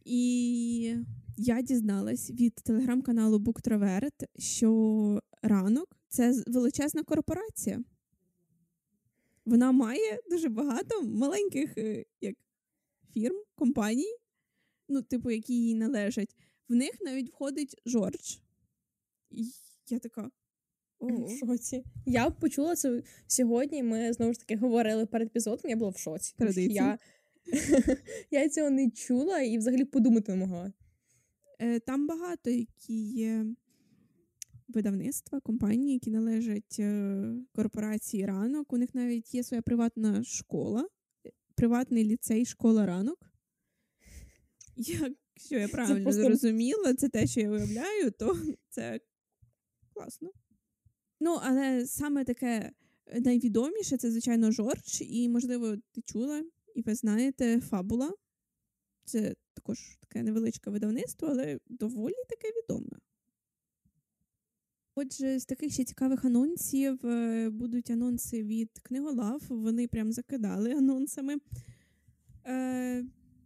Speaker 1: І я дізналась від телеграм-каналу Booktravert, що ранок це величезна корпорація. Вона має дуже багато маленьких е, як фірм, компаній, ну, типу, які їй належать. В них навіть входить Жордж. І я така.
Speaker 2: В шоці. Я почула це сьогодні. Ми знову ж таки говорили перед епізодом, я була в шоці. Я [LAUGHS] я цього не чула і взагалі подумати не могла.
Speaker 1: Е, там багато які є видавництва, компанії, які належать е, корпорації ранок. У них навіть є своя приватна школа, приватний ліцей, школа ранок. Якщо я правильно просто... зрозуміла, це те, що я уявляю, то це класно. Ну, але саме таке найвідоміше це, звичайно, Жорж, і, можливо, ти чула, і ви знаєте, фабула. Це також таке невеличке видавництво, але доволі таке відоме. Отже, з таких ще цікавих анонсів е, будуть анонси від книголав. Вони прям закидали анонсами. Е,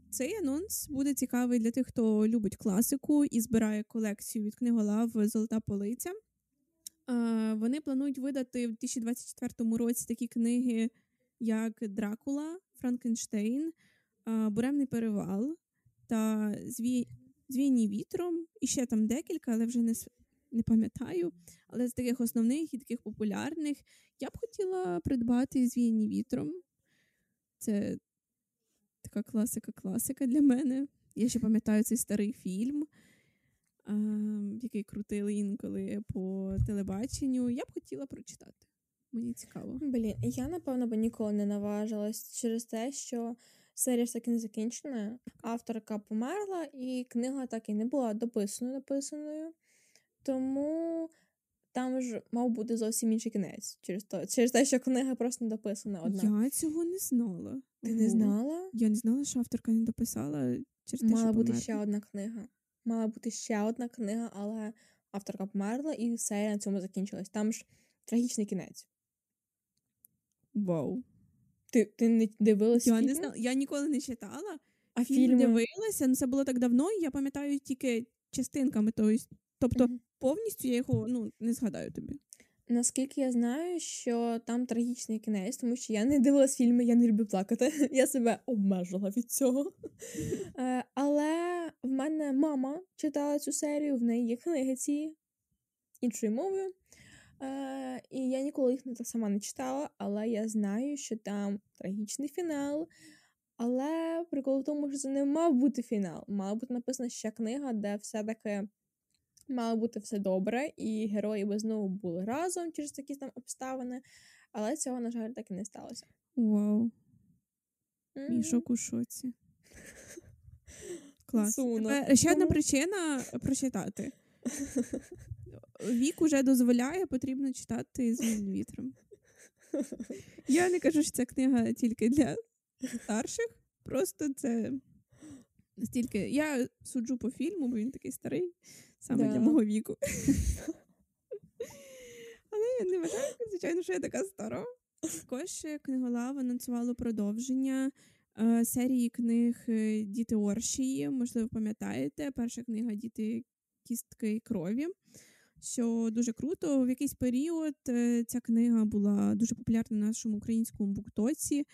Speaker 1: цей анонс буде цікавий для тих, хто любить класику і збирає колекцію від книголав Золота полиця. Е, вони планують видати в 2024 році такі книги, як Дракула, Франкенштейн, Буремний перевал та Звійні вітром. І ще там декілька, але вже не не пам'ятаю, але з таких основних і таких популярних я б хотіла придбати звійні вітром. Це така класика-класика для мене. Я ще пам'ятаю цей старий фільм, який крутили інколи по телебаченню. Я б хотіла прочитати. Мені цікаво.
Speaker 2: Блін, я, напевно, би ніколи не наважилась через те, що серія ж таки не закінчена. Авторка померла, і книга так і не була дописаною написаною. Тому там ж мав бути зовсім інший кінець через то, через те, що книга просто не дописана одна.
Speaker 1: Я цього не знала.
Speaker 2: Ти не знала?
Speaker 1: Я не знала, що авторка не дописала через те,
Speaker 2: Мала
Speaker 1: що
Speaker 2: бути ще одна книга. Мала бути ще одна книга, але авторка померла і серія на цьому закінчилась. Там ж трагічний кінець.
Speaker 1: Вау.
Speaker 2: Ти ти не дивилася?
Speaker 1: Я не знала. Я ніколи не читала. А фільм фільми? дивилася, ну це було так давно, і я пам'ятаю тільки частинками. Тобто, mm-hmm повністю я його ну, не згадаю тобі.
Speaker 2: Наскільки я знаю, що там трагічний кінець, тому що я не дивилась фільми, я не люблю плакати. [LAUGHS] Я себе обмежила від цього. [LAUGHS] Е, але в мене мама читала цю серію, в неї є книги ці іншою мовою. Е, і я ніколи їх не сама не читала, але я знаю, що там трагічний фінал. Але прикол в тому, що це не мав бути фінал. Мала бути написана ще книга, де все-таки мало бути все добре, і герої би знову були разом через якісь там обставини, але цього, на жаль, так і не сталося.
Speaker 1: Вау. Mm-hmm. Мій шок у шоці. Клас. Тебе ще одна причина прочитати. [LAUGHS] Вік уже дозволяє, потрібно читати з вітром. Я не кажу, що ця книга тільки для старших, просто це настільки. Я суджу по фільму, бо він такий старий саме да. для мого віку. [LAUGHS] Але я не вважаю, звичайно, що я така стара. Також книголав анонсувало продовження е, серії книг е, Діти Оршії. Можливо, пам'ятаєте, перша книга Діти кістки і крові. Що дуже круто, в якийсь період е, ця книга була дуже популярна на нашому українському буктоці.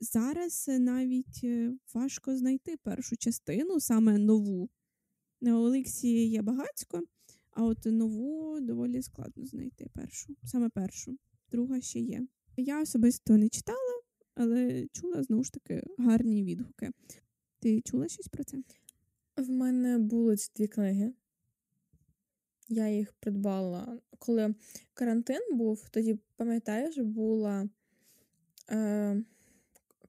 Speaker 1: зараз навіть е, важко знайти першу частину, саме нову. На Олексі є багацько, а от нову доволі складно знайти першу, саме першу, друга ще є. Я особисто не читала, але чула знову ж таки гарні відгуки. Ти чула щось про це?
Speaker 2: В мене були ці дві книги. Я їх придбала. Коли карантин був, тоді, пам'ятаєш, була. Е,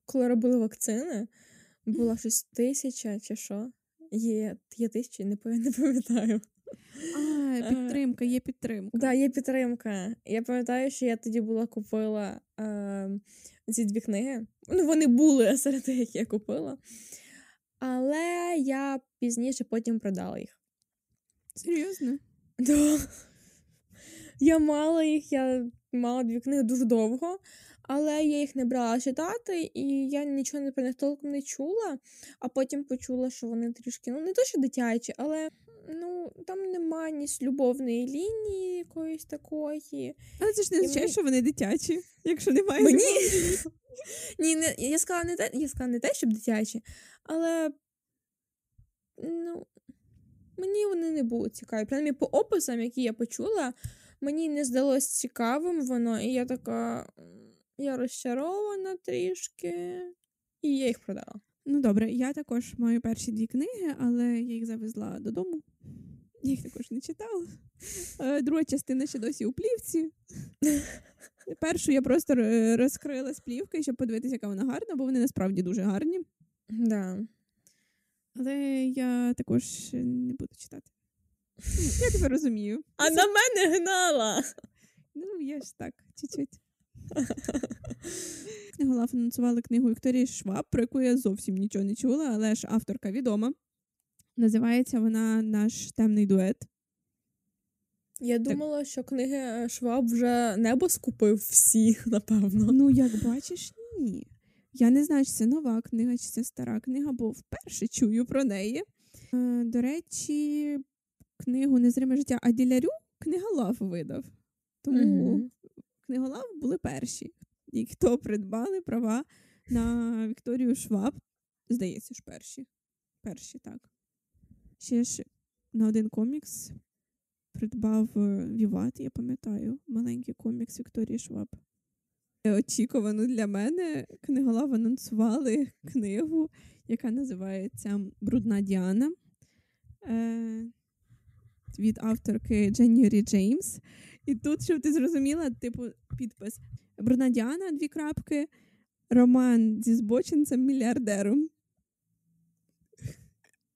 Speaker 2: коли робили вакцини, була щось тисяча чи що. Є є тисячі, [LAUGHS] не пам'ятаю.
Speaker 1: А, е, підтримка, є підтримка.
Speaker 2: Так, да, є підтримка. Я пам'ятаю, що я тоді була купила е, ці дві книги. Ну, вони були серед тих, які я купила. Але я пізніше потім продала їх.
Speaker 1: Серйозно?
Speaker 2: Да. [LAUGHS] Я мала їх, я мала дві книги дуже довго, але я їх не брала читати, і я нічого не про них толком не чула, а потім почула, що вони трішки, ну, не то, що дитячі, але ну, там немає ні любовної лінії якоїсь такої.
Speaker 1: Але це ж не означає, ми... що вони дитячі, якщо немає.
Speaker 2: Мені... [LAUGHS] Ні, не, я сказала не те, я сказала не те, щоб дитячі, але ну, мені вони не були цікаві. Принаймні, по описам, які я почула, мені не здалось цікавим воно, і я така. Я розчарована трішки, і я їх продала.
Speaker 1: Ну добре, я також маю перші дві книги, але я їх завезла додому. Я їх також не читала. Е, друга частина ще досі у плівці. Першу я просто розкрила з плівки, щоб подивитися, яка вона гарна, бо вони насправді дуже гарні.
Speaker 2: Да.
Speaker 1: Але я також не буду читати. Я тебе розумію.
Speaker 2: А на мене гнала.
Speaker 1: Ну, я ж так, чуть-чуть. [LAUGHS] Книголав анонсували книгу Вікторії Шваб, про яку я зовсім нічого не чула, але ж авторка відома. Називається вона Наш темний дует.
Speaker 2: Я думала, що книги е, Шваб вже небо скупив всі, [LAUGHS] напевно.
Speaker 1: Ну, як бачиш, ні. Я не знаю, чи це нова книга, чи це стара книга, бо вперше чую про неї. Е, до речі, книгу Незриме життя Аділярю книголав видав. Тому угу. Книголав були перші, і хто придбали права на Вікторію Шваб. Здається ж, перші. Перші, так. Ще ж на один комікс придбав е, Віват, я пам'ятаю, маленький комікс Вікторії Шваб. Очікувано для мене книголав анонсували книгу, яка називається Брудна Діана е, від авторки Дженнірі Джеймс. І тут, щоб ти зрозуміла, типу, підпис Брудна Діана, дві крапки, роман зі збочинцем мільярдером.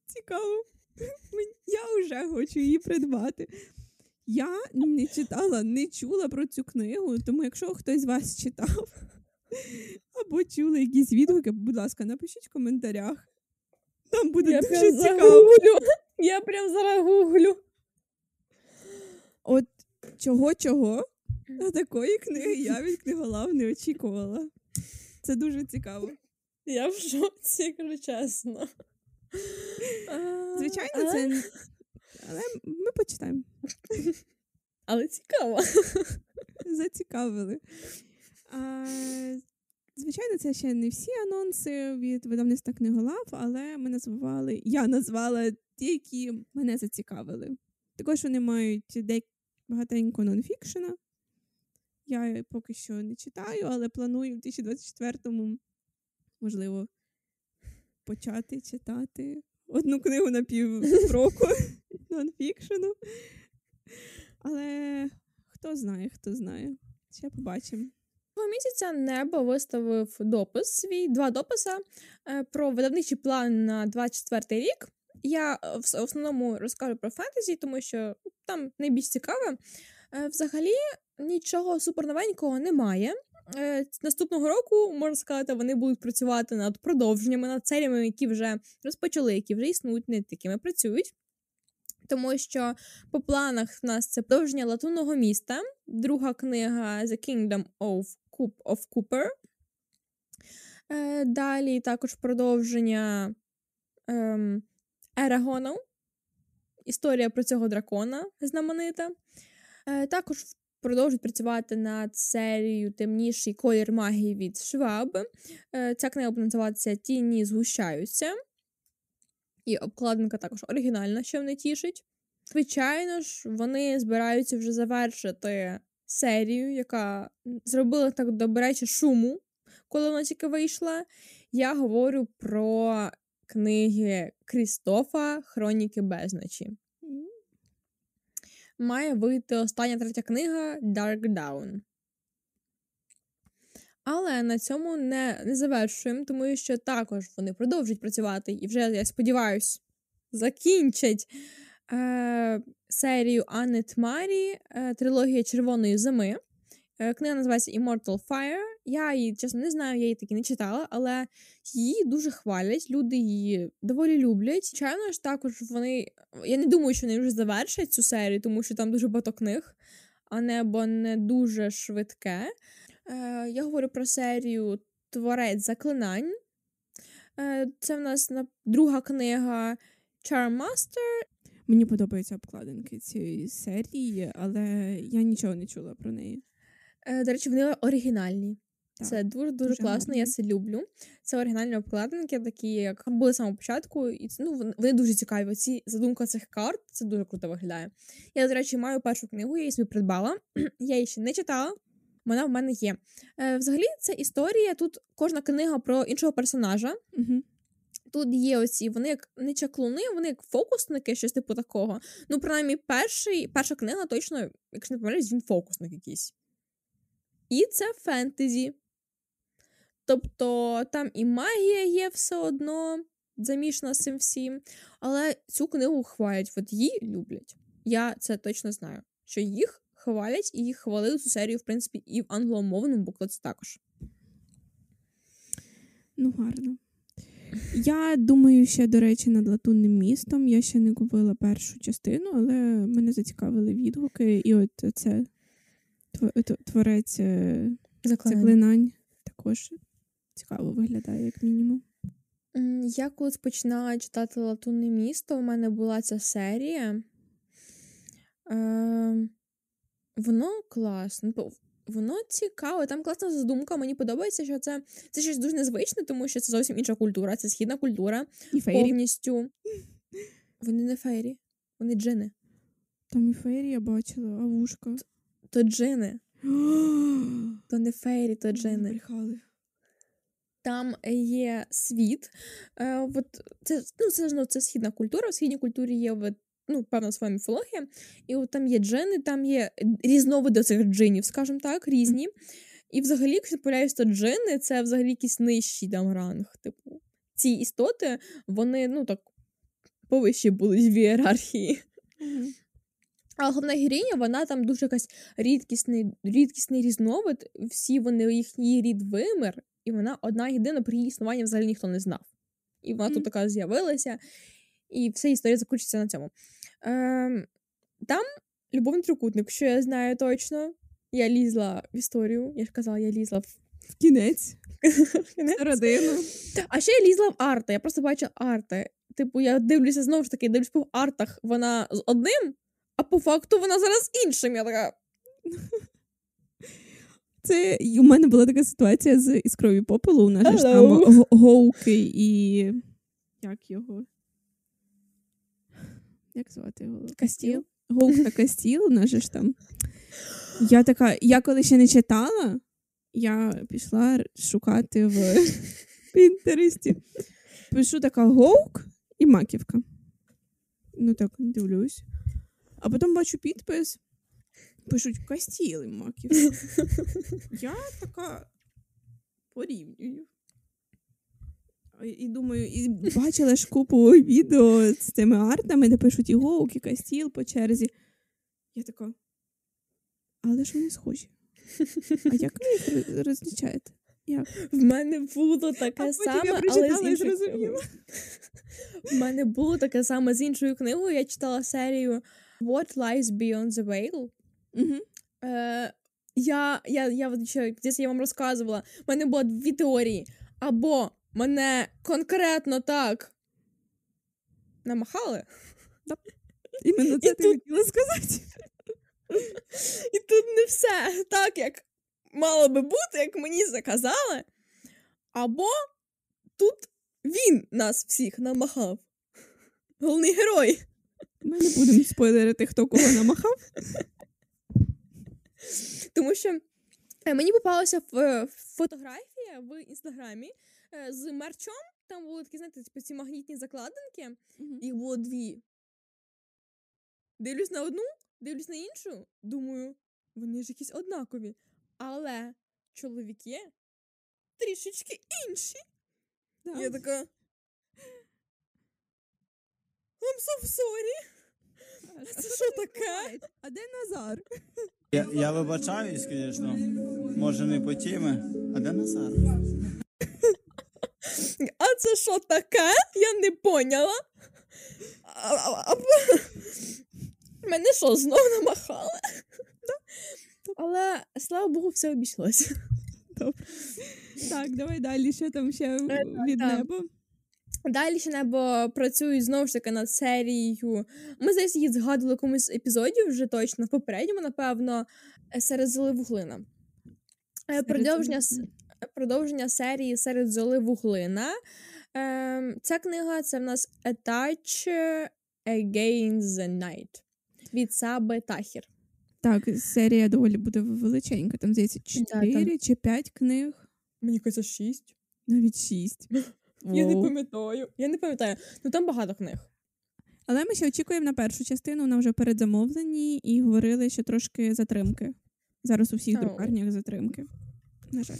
Speaker 1: Цікаво. Я вже хочу її придбати. Я не читала, не чула про цю книгу, тому якщо хтось з вас читав або чули якісь відгуки, будь ласка, напишіть в коментарях. Там буде Я дуже цікаво. Загуглю.
Speaker 2: Я прям зараз гуглю.
Speaker 1: От чого-чого, а такої книги я від книголав не очікувала. Це дуже цікаво.
Speaker 2: Я в шоці, кажу чесно.
Speaker 1: Звичайно, це. Але ми почитаємо.
Speaker 2: Але цікаво.
Speaker 1: Зацікавили. А, Звичайно, це ще не всі анонси від видавництва книголав, але ми назвали, я назвала ті, які мене зацікавили. Також вони мають дек... багатенько нонфікшена. Я поки що не читаю, але планую в 2024-му, можливо, почати читати одну книгу на півроку [LAUGHS] нонфікшену. Але хто знає, хто знає. Ще побачимо.
Speaker 2: Цього місяця небо виставив допис свій два дописи е, про видавничий план на 24 рік. Я е, в основному розкажу про фентезі, тому що там найбільш цікаве. Е, взагалі нічого суперновенького немає. Наступного року, можна сказати, вони будуть працювати над продовженнями, над серіями, які вже розпочали, які вже існують, над якими працюють тому що по планах в нас це продовження латунного міста, друга книга The Kingdom of of Cooper. Е, Далі також продовження ем, Ерагону. Історія про цього дракона знаменита. Е, Також продовжують працювати над серією Темніший колір магії від Шваб. Е, Ця книга буде називатися Тіні згущаються. І обкладинка також оригінальна, що мене тішить. Звичайно ж, вони збираються вже завершити серію, яка зробила так добряче шуму, коли вона тільки вийшла. Я говорю про книги Крістофа Хроніки безночі. Має вийти остання третя книга Dark Dawn. Але на цьому не, не завершуємо, тому що також вони продовжують працювати і вже, я сподіваюся, закінчать е, серію Анни Тмарі, е, трилогія Червоної зими. Е, книга називається Immortal Fire. Я її, чесно, не знаю, я її таки не читала, але її дуже хвалять, люди її доволі люблять. Звичайно ж, також вони. Я не думаю, що вони вже завершать цю серію, тому що там дуже багато книг, а небо не дуже швидке. Е, Я говорю про серію Творець заклинань. Е, Це в нас друга книга Charm Master.
Speaker 1: Мені подобаються обкладинки цієї серії, але я нічого не чула про неї.
Speaker 2: Е, До речі, вони оригінальні. Це дуже дуже, класно, я це люблю. Це оригінальні обкладинки, такі, як були самого початку, і ну, вони дуже цікаві. Оці задумка цих карт це дуже круто виглядає. Я, до речі, маю першу книгу, я її собі придбала. [CLEARS THROAT] я її ще не читала, вона в мене є. Е, Взагалі, це історія. Тут кожна книга про іншого персонажа.
Speaker 1: Угу.
Speaker 2: Тут є оці, вони як не чаклуни, вони як фокусники, щось типу такого. Ну, принаймні, перший, перша книга точно, якщо не помиляюсь, він фокусник якийсь. І це фентезі. Тобто там і магія є все одно замішана з цим всім. Але цю книгу хвалять, от її люблять. Я це точно знаю. Що їх хвалять і їх хвалили цю серію, в принципі, і в англомовному буклеті також.
Speaker 1: Ну, гарно. Я думаю, ще, до речі, над латунним містом. Я ще не купила першу частину, але мене зацікавили відгуки, і от це творець е, заклинань також цікаво виглядає, як мінімум.
Speaker 2: Я коли починала читати Латунне місто, у мене була ця серія. Е, Воно класне, воно цікаве, там класна задумка. Мені подобається, що це це щось дуже незвичне, тому що це зовсім інша культура, це східна культура.
Speaker 1: І фейрі.
Speaker 2: Повністю. [LAUGHS] Вони не фейрі, вони джини.
Speaker 1: Там і фейрі я бачила, а вушка.
Speaker 2: То джини. [GASPS] то не фейрі, то джини.
Speaker 1: Брехали.
Speaker 2: Там є світ. Е, от Це ну, це, ну, це східна культура. В східній культурі є от, ну, певна своя міфологія. І от там є джини, там є різновиди цих джинів, скажімо так, різні. І взагалі, якщо появляються джини, це взагалі якийсь нижчий там ранг. Типу, ці істоти, вони ну так повищі будуть в ієрархії. Mm-hmm. А головна героїня, вона там дуже якась рідкісний рідкісний різновид. Всі вони їхній рід вимер, і вона одна єдина про її існування взагалі ніхто не знав. І вона mm. тут така з'явилася, і вся історія закінчиться на цьому. Ем, Там любовний трикутник, що я знаю точно. Я лізла в історію. Я ж казала, я лізла в,
Speaker 1: в кінець. [LAUGHS] Родину.
Speaker 2: А ще я лізла в арта. Я просто бачила арти. Типу, я дивлюся знову ж таки, дивлюсь по артах. Вона з одним, а по факту вона зараз іншим. Я така.
Speaker 1: Це у мене була така ситуація з із крові попелу. У нас ж там Гоуки і. Як його? Як звати його?
Speaker 2: Кастіл?
Speaker 1: Гоук та Кастіл, у нас ж там. Я така, я коли ще не читала, я пішла шукати в [LAUGHS] Пінтересті. Пишу така Гоук і Маківка. Ну так, дивлюсь. А потім бачу підпис. Пишуть кастіли маків. [LAUGHS] Я така порівнюю. І думаю, і бачила ж купу відео з цими артами, де пишуть і гоук, і кастіл по черзі. Я така. Але ж вони схожі. А як ви їх розлічаєте? Як?
Speaker 2: В мене було таке а саме, я але з іншою книгою. В мене було таке саме з іншою книгою. Я читала серію What Lies Beyond the Veil.
Speaker 1: Угу.
Speaker 2: Е, Я я, я, ще, я вам розказувала, в мене було дві теорії. Або мене конкретно так намахали.
Speaker 1: Да. Іменно це і ти тут... хотіла сказати.
Speaker 2: І тут не все так, як мало би бути, як мені заказали. Або тут він нас всіх намахав. Головний герой.
Speaker 1: Ми не будемо спойлерити, хто кого намахав.
Speaker 2: Тому що е, мені попалася фотографія в інстаграмі е, з мерчом. Там були такі, знаєте, типу, ці магнітні закладинки. Їх було дві. Дивлюсь на одну, дивлюсь на іншу. Думаю, вони ж якісь однакові. Але чоловіки трішечки інші.
Speaker 1: Да.
Speaker 2: Я така. I'm so sorry.
Speaker 1: А [LAUGHS]
Speaker 2: Це
Speaker 1: що
Speaker 2: таке?
Speaker 1: А де Назар?
Speaker 3: Я, я вибачаюсь, звісно, може не по темі. А де Назар?
Speaker 2: А це що таке? Я не поняла. А, а, а, Мене що, знов намахали? Але слава Богу, все обійшлося.
Speaker 1: Так, давай далі. Що там ще від
Speaker 2: так.
Speaker 1: неба?
Speaker 2: Далі ще небо працюють знову ж таки над серією. Ми здається, її згадували в якомусь епізоді вже точно, в попередньому, напевно, е, серед золи вуглина. Е, Продовження, продовження серії серед золи вуглина. Ем, ця книга це в нас A Touch Against the Night від Саби Тахір.
Speaker 1: Так, серія доволі буде величенька. Там здається
Speaker 2: там-
Speaker 1: 4 чи 5 книг,
Speaker 2: Мені кажеться, шість.
Speaker 1: навіть 6. [LAUGHS]
Speaker 2: Я не пам'ятаю. Я не пам'ятаю. Ну там багато книг.
Speaker 1: Але ми ще очікуємо на першу частину, вона вже в передзамовленні, і говорили, що трошки затримки. Зараз у всіх друкарнях затримки. На жаль.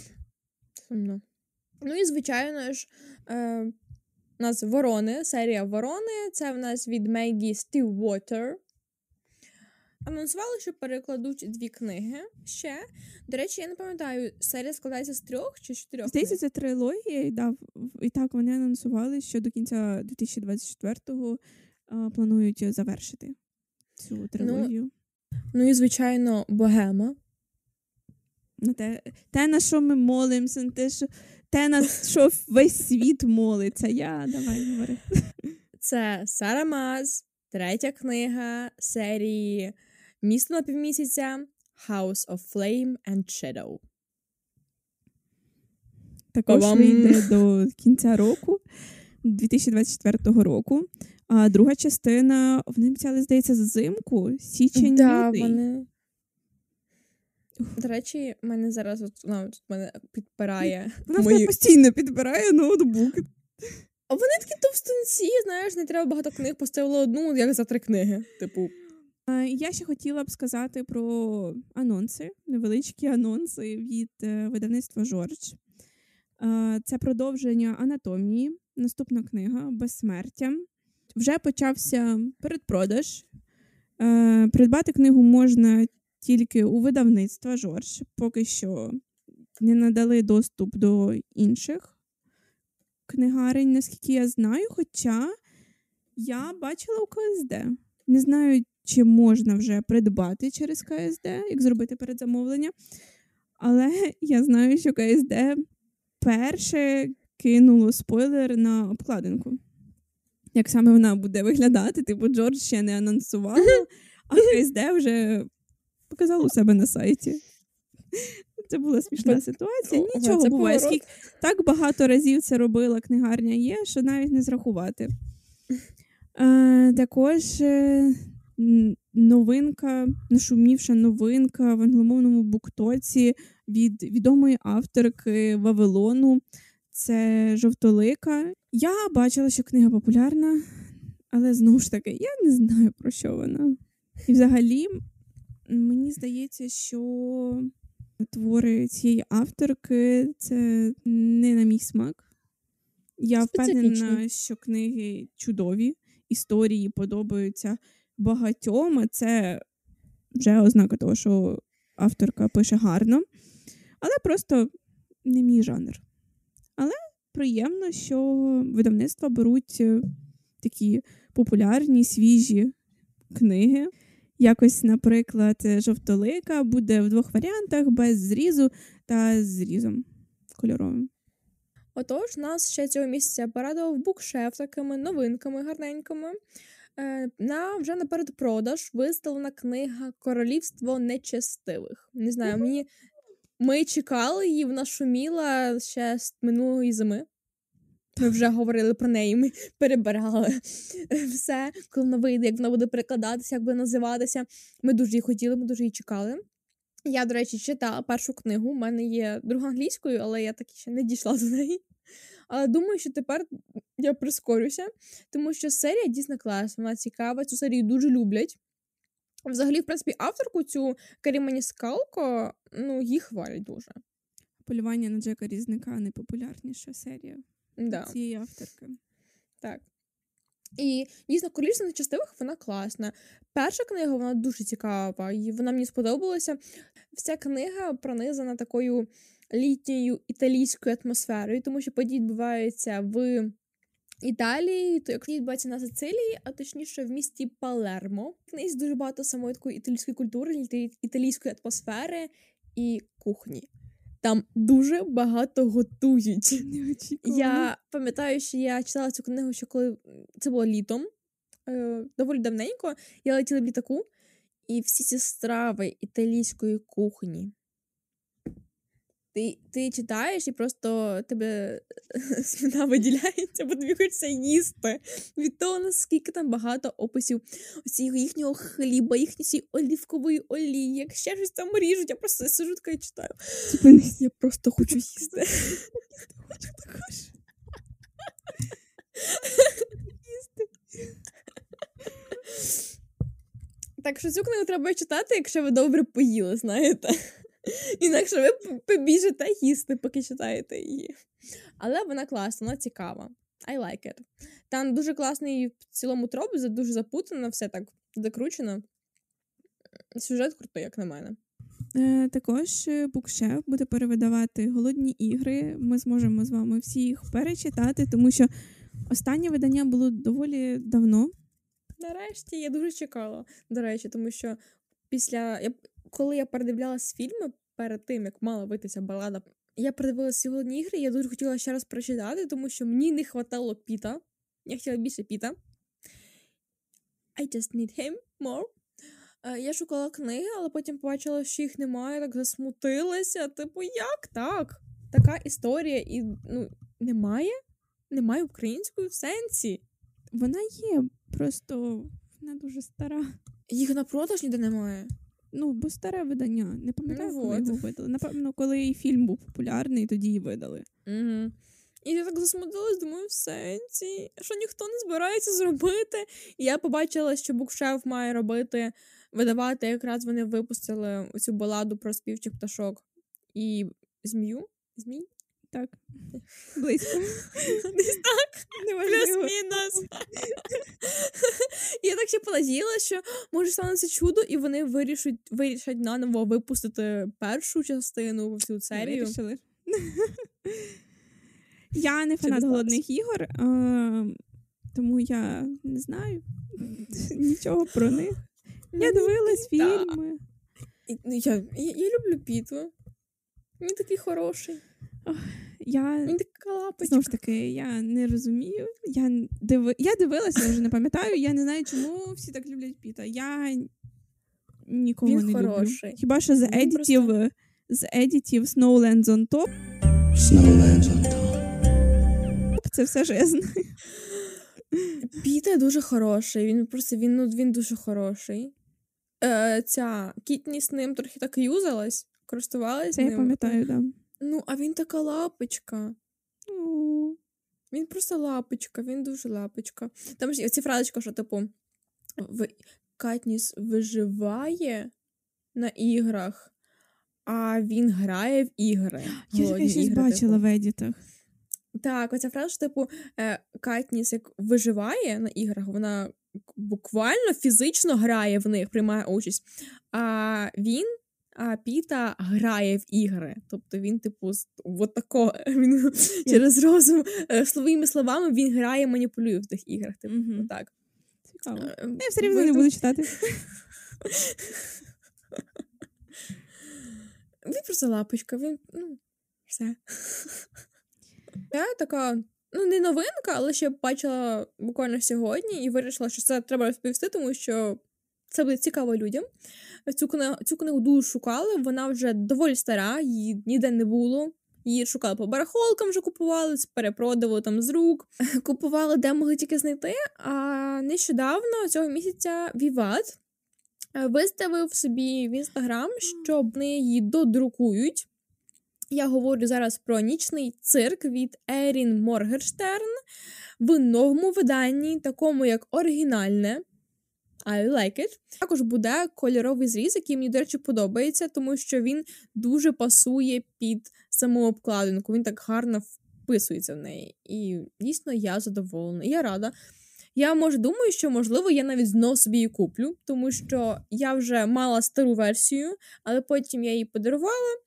Speaker 2: Сумно. Ну і звичайно ж, е, у нас ворони, серія ворони. Це в нас від Мегі Стіввотер. Анонсували, що перекладуть дві книги ще. До речі, я не пам'ятаю, серія складається з трьох чи чотирьох.
Speaker 1: Здається, це трилогія, і, да, в- і так вони анонсували, що до кінця 2024-го а, планують завершити цю трилогію.
Speaker 2: Ну і звичайно, богема.
Speaker 1: на те, те, на що ми молимося, на те, що, те, на що весь світ молиться. Я давай говори.
Speaker 2: Це Сара Маз, третя книга серії Місто на півмісяця House of Flame and Shadow.
Speaker 1: Також
Speaker 2: Па-бам!
Speaker 1: вийде до кінця року, 2024 року. А друга частина, вони обіцяли, здається, взимку, січень
Speaker 2: Да, вони... До речі, мене зараз от, ну, тут мене підпирає. [LAUGHS]
Speaker 1: Вона
Speaker 2: мої...
Speaker 1: постійно підбирає ноутбук.
Speaker 2: А вони такі товстунці, знаєш, не треба багато книг, поставила одну, як за три книги. Типу,
Speaker 1: Я ще хотіла б сказати про анонси, невеличкі анонси від е, видавництва Жорж. Е, Це продовження анатомії, наступна книга Безсмертя. Вже почався передпродаж. Е, Придбати книгу можна тільки у видавництва Жорж. Поки що не надали доступ до інших книгарень, наскільки я знаю. Хоча я бачила у КСД. Не знаю, чи можна вже придбати через КСД, як зробити передзамовлення. Але [LAUGHS] я знаю, що КСД перше кинуло спойлер на обкладинку. Як саме вона буде виглядати, типу Джордж ще не анонсувала, [LAUGHS] а КСД вже показав у себе на сайті. Це була смішна ситуація. Нічого
Speaker 2: це
Speaker 1: буває. Скільки так багато разів це робила книгарня є, що навіть не зрахувати. [LAUGHS] Е, також е, новинка, нашумівша новинка в англомовному буктоці від відомої авторки Вавилону. Це жовтолика. Я бачила, що книга популярна, але знову ж таки, я не знаю про що вона. І взагалі, мені здається, що твори цієї авторки це не на мій смак. Я впевнена, що книги чудові, історії подобаються багатьом. Це вже ознака того, що авторка пише гарно, але просто не мій жанр. Але приємно, що видавництва беруть е, такі популярні, свіжі книги. Якось, наприклад, жовтолика буде в двох варіантах без зрізу та зрізом кольоровим.
Speaker 2: Отож, нас ще цього місяця порадував букшеф такими новинками гарненькими. Е, на вже на передпродаж виставлена книга Королівство нечестивих. Не знаю, мені ми чекали її, вона шуміла ще з минулої зими. Ми вже говорили про неї, ми [LAUGHS] перебирали [LAUGHS] все, коли вона вийде, як вона буде перекладатися, як буде називатися. Ми дуже її хотіли, ми дуже її чекали. Я, до речі, читала першу книгу. У мене є друга англійською, але я так ще не дійшла до неї. Але думаю, що тепер я прискорюся, тому що серія дійсно класна, вона цікава, цю серію дуже люблять. Взагалі, в принципі, авторку цю Карімані Скалко, ну, її хвалять дуже.
Speaker 1: Полювання на Джека Різника найпопулярніша серія
Speaker 2: Да.
Speaker 1: цієї авторки.
Speaker 2: Так. І дійсно, королівство нечестивих вона класна. Перша книга вона дуже цікава, і вона мені сподобалася. Вся книга пронизана такою літньою італійською атмосферою, тому що події відбуваються в Італії, то як відбувається на Сицилії, а точніше в місті Палермо. В книзі дуже багато самої такої італійської культури, італійської атмосфери і кухні. Там дуже багато готують. [LAUGHS] Я пам'ятаю, що я читала цю книгу, ще коли це було літом, е, доволі давненько. Я летіла в літаку, і всі ці страви італійської кухні. Ти, ти читаєш і просто тебе слюна виділяється, бо тобі хочеться їсти. Від того, наскільки там багато описів їхнього хліба, їхньої олівкової олії, як ще щось там ріжуть, я просто сижу така і читаю. Я просто хочу їсти.
Speaker 1: Хочу також.
Speaker 2: Так що цю книгу треба читати, якщо ви добре поїли, знаєте. Інакше ви побіжите їсти, поки читаєте її. Але вона класна, вона цікава. I like it. Там дуже класний в цілому троп, дуже запутано, все так закручено. Сюжет крутий, як на мене.
Speaker 1: Е, також Букшеф буде перевидавати голодні ігри. Ми зможемо з вами всі їх перечитати, тому що останнє видання було доволі давно.
Speaker 2: Нарешті я дуже чекала, до речі, тому що після я, коли я передивлялась фільми перед тим, як мала вийти ця балада, я передивилася ці голодні ігри, я дуже хотіла ще раз прочитати, тому що мені не хватало Піта. Я хотіла більше Піта. I just need him more. Е, Я шукала книги, але потім побачила, що їх немає, так засмутилася. Типу, як так? Така історія, і ну, немає? Немає української в сенсі.
Speaker 1: Вона є, просто вона дуже стара.
Speaker 2: Їх на продаж ніде немає.
Speaker 1: Ну, бо старе видання. Не пам'ятаю,
Speaker 2: Ну
Speaker 1: коли
Speaker 2: вот.
Speaker 1: його видали. Напевно, коли і фільм був популярний, тоді і видали.
Speaker 2: Угу. І я так засмутилась, думаю, в сенсі, що ніхто не збирається зробити. І я побачила, що букшеф має робити, видавати, якраз вони випустили цю баладу про співчих пташок і змію. Змій?
Speaker 1: Так. [LAUGHS] Близько. [LAUGHS]
Speaker 2: Десь так, плюс-мінус. Я так ще понадіяла, що може станеться чудо, і вони вирішать, вирішать наново випустити першу частину цю серію.
Speaker 1: Вирішили. [LAUGHS] Я не фанат голодних ігор, е, тому я не знаю нічого про них. Я дивилась фільми.
Speaker 2: Ну, Я, я, я люблю Піту. Він такий хороший.
Speaker 1: Я
Speaker 2: Він така лапочка.
Speaker 1: знову ж таки я не розумію. Я диви... я дивилася, я вже не пам'ятаю. Я не знаю, чому всі так люблять Піта. Я нікого
Speaker 2: Він
Speaker 1: не
Speaker 2: хороший.
Speaker 1: люблю. Хіба що з
Speaker 2: Він
Speaker 1: едітів,
Speaker 2: просто-
Speaker 1: з едітів Snowlands on Top.
Speaker 4: Snowlands on top.
Speaker 1: Це все що я знаю.
Speaker 2: Піта дуже хороший. Він просто він, ну, він дуже хороший. Е, ця Кітні з ним трохи так юзалась, користувалась
Speaker 1: Це я пам'ятаю, так.
Speaker 2: Ну, а він така лапочка.
Speaker 1: Ну,
Speaker 2: Він просто лапочка, він дуже лапочка. Там ж оці фразочка, що, типу, в... Катніс виживає на іграх, а він грає в ігри.
Speaker 1: Я
Speaker 2: Голодні
Speaker 1: щось
Speaker 2: ігри,
Speaker 1: бачила
Speaker 2: типу.
Speaker 1: в едітах.
Speaker 2: Так, оця фраза, що, типу, е, Катніс як виживає на іграх, вона буквально фізично грає в них, приймає участь. А він, а Піта грає в ігри. Тобто він, типу, з- от тако, [LAUGHS] він через розум, е, словими словами він грає, маніпулює в тих іграх. Типу,
Speaker 1: Мгм.
Speaker 2: так.
Speaker 1: Цікаво.
Speaker 2: Е,
Speaker 1: Я все рівно не буду читати. [LAUGHS]
Speaker 2: Він просто лапочка, він, ну, все. [LAUGHS] Я така, ну, не новинка, але ще бачила буквально сьогодні і вирішила, що це треба розповісти, тому що це буде цікаво людям. Цю книгу, цю книгу дуже шукали, вона вже доволі стара, її ніде не було. Її шукали по барахолкам, вже купували, перепродавали там з рук, [LAUGHS] купували, де могли тільки знайти. А нещодавно цього місяця Віват е, виставив собі в інстаграм, що вони її додрукують. Я говорю зараз про нічний цирк від Ерін Моргерштерн в новому виданні, такому як оригінальне. I like it. Також буде кольоровий зріз, який мені, до речі, подобається, тому що він дуже пасує під саму обкладинку. Він так гарно вписується в неї. І дійсно я задоволена. Я рада. Я може думаю, що можливо я навіть знов собі її куплю, тому що я вже мала стару версію, але потім я її подарувала.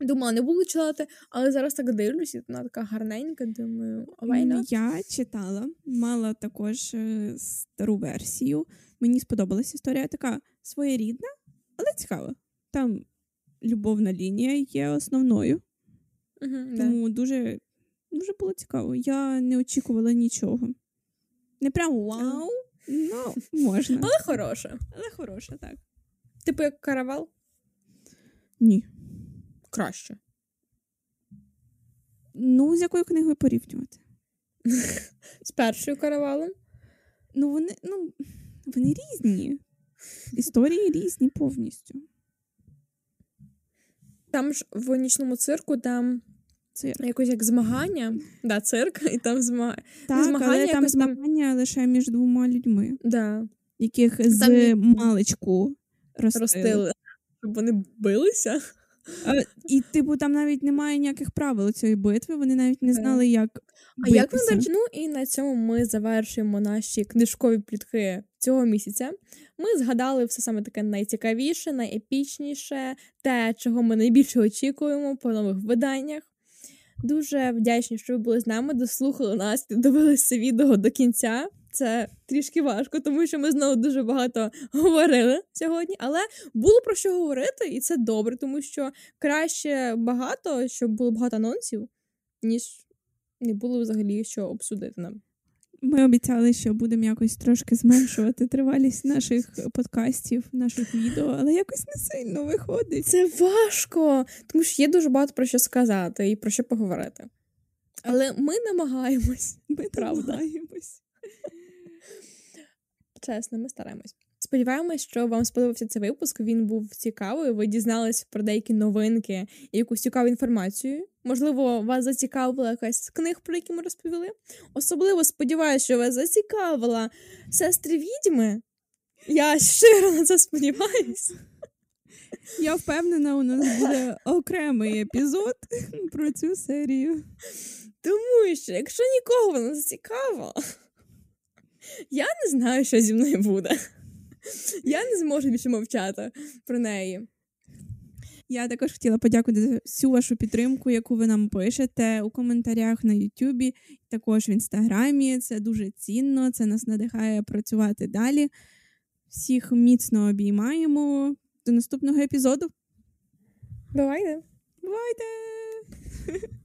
Speaker 2: Думала, не буду читати, але зараз так дивлюсь, і вона така гарненька. Думаю, а why not?
Speaker 1: Я читала, мала також е, стару версію. Мені сподобалась історія така своєрідна, але цікава. Там любовна лінія є основною,
Speaker 2: да.
Speaker 1: тому дуже, дуже було цікаво. Я не очікувала нічого. Не прям вау, ну можна.
Speaker 2: Але хороша.
Speaker 1: Але хороша, так.
Speaker 2: Типу як каравал?
Speaker 1: Ні.
Speaker 2: Краще.
Speaker 1: Ну, з якою книгою порівнювати? [LAUGHS]
Speaker 2: З першою каравалом.
Speaker 1: Ну, вони, ну, вони різні. Історії різні повністю.
Speaker 2: Там ж в нічному цирку там
Speaker 1: Це
Speaker 2: якось як змагання. Да, цирк, і там змагання.
Speaker 1: так,
Speaker 2: змагання
Speaker 1: але там
Speaker 2: якось там-
Speaker 1: лише між двома людьми,
Speaker 2: Да,
Speaker 1: яких з
Speaker 2: Там є-
Speaker 1: маличку ростили.
Speaker 2: ростили. Щоб вони билися.
Speaker 1: А, і, типу, там навіть немає ніяких правил цієї битви. Вони навіть не знали, як.
Speaker 2: А
Speaker 1: битися.
Speaker 2: до речі, ну і на цьому ми завершуємо наші книжкові плітки цього місяця. Ми згадали все саме таке найцікавіше, найепічніше, те, чого ми найбільше очікуємо по нових виданнях. Дуже вдячні, що ви були з нами, дослухали нас і дивилися відео до кінця. Це трішки важко, тому що ми знову дуже багато говорили сьогодні, але було про що говорити, і це добре, тому що краще багато, щоб було багато анонсів, ніж не було взагалі що обсудити нам.
Speaker 1: Ми обіцяли, що будемо якось трошки зменшувати тривалість наших подкастів, наших відео, але якось не сильно виходить.
Speaker 2: Це важко, тому що є дуже багато про що сказати і про що поговорити. Але ми намагаємось,
Speaker 1: Ми
Speaker 2: Правда.
Speaker 1: намагаємось.
Speaker 2: чесно, ми стараємось. Сподіваємось, що вам сподобався цей випуск. Він був цікавий. Ви дізнались про деякі новинки і якусь цікаву інформацію. Можливо, вас зацікавила якась з книг, про які ми розповіли. Особливо сподіваюся, що вас зацікавила сестри відьми. Я щиро на це сподіваюся.
Speaker 1: Я впевнена, у нас буде окремий епізод про цю серію.
Speaker 2: Тому що, якщо нікого вона зацікавила, я не знаю, що зі мною буде. [LAUGHS] Я не зможу більше мовчати про неї.
Speaker 1: Я також хотіла подякувати за всю вашу підтримку, яку ви нам пишете у коментарях на Ютубі, також в інстаграмі. Це дуже цінно, це нас надихає працювати далі. Всіх міцно обіймаємо. До наступного епізоду.
Speaker 2: Бувайте!
Speaker 1: Бувайте! [LAUGHS]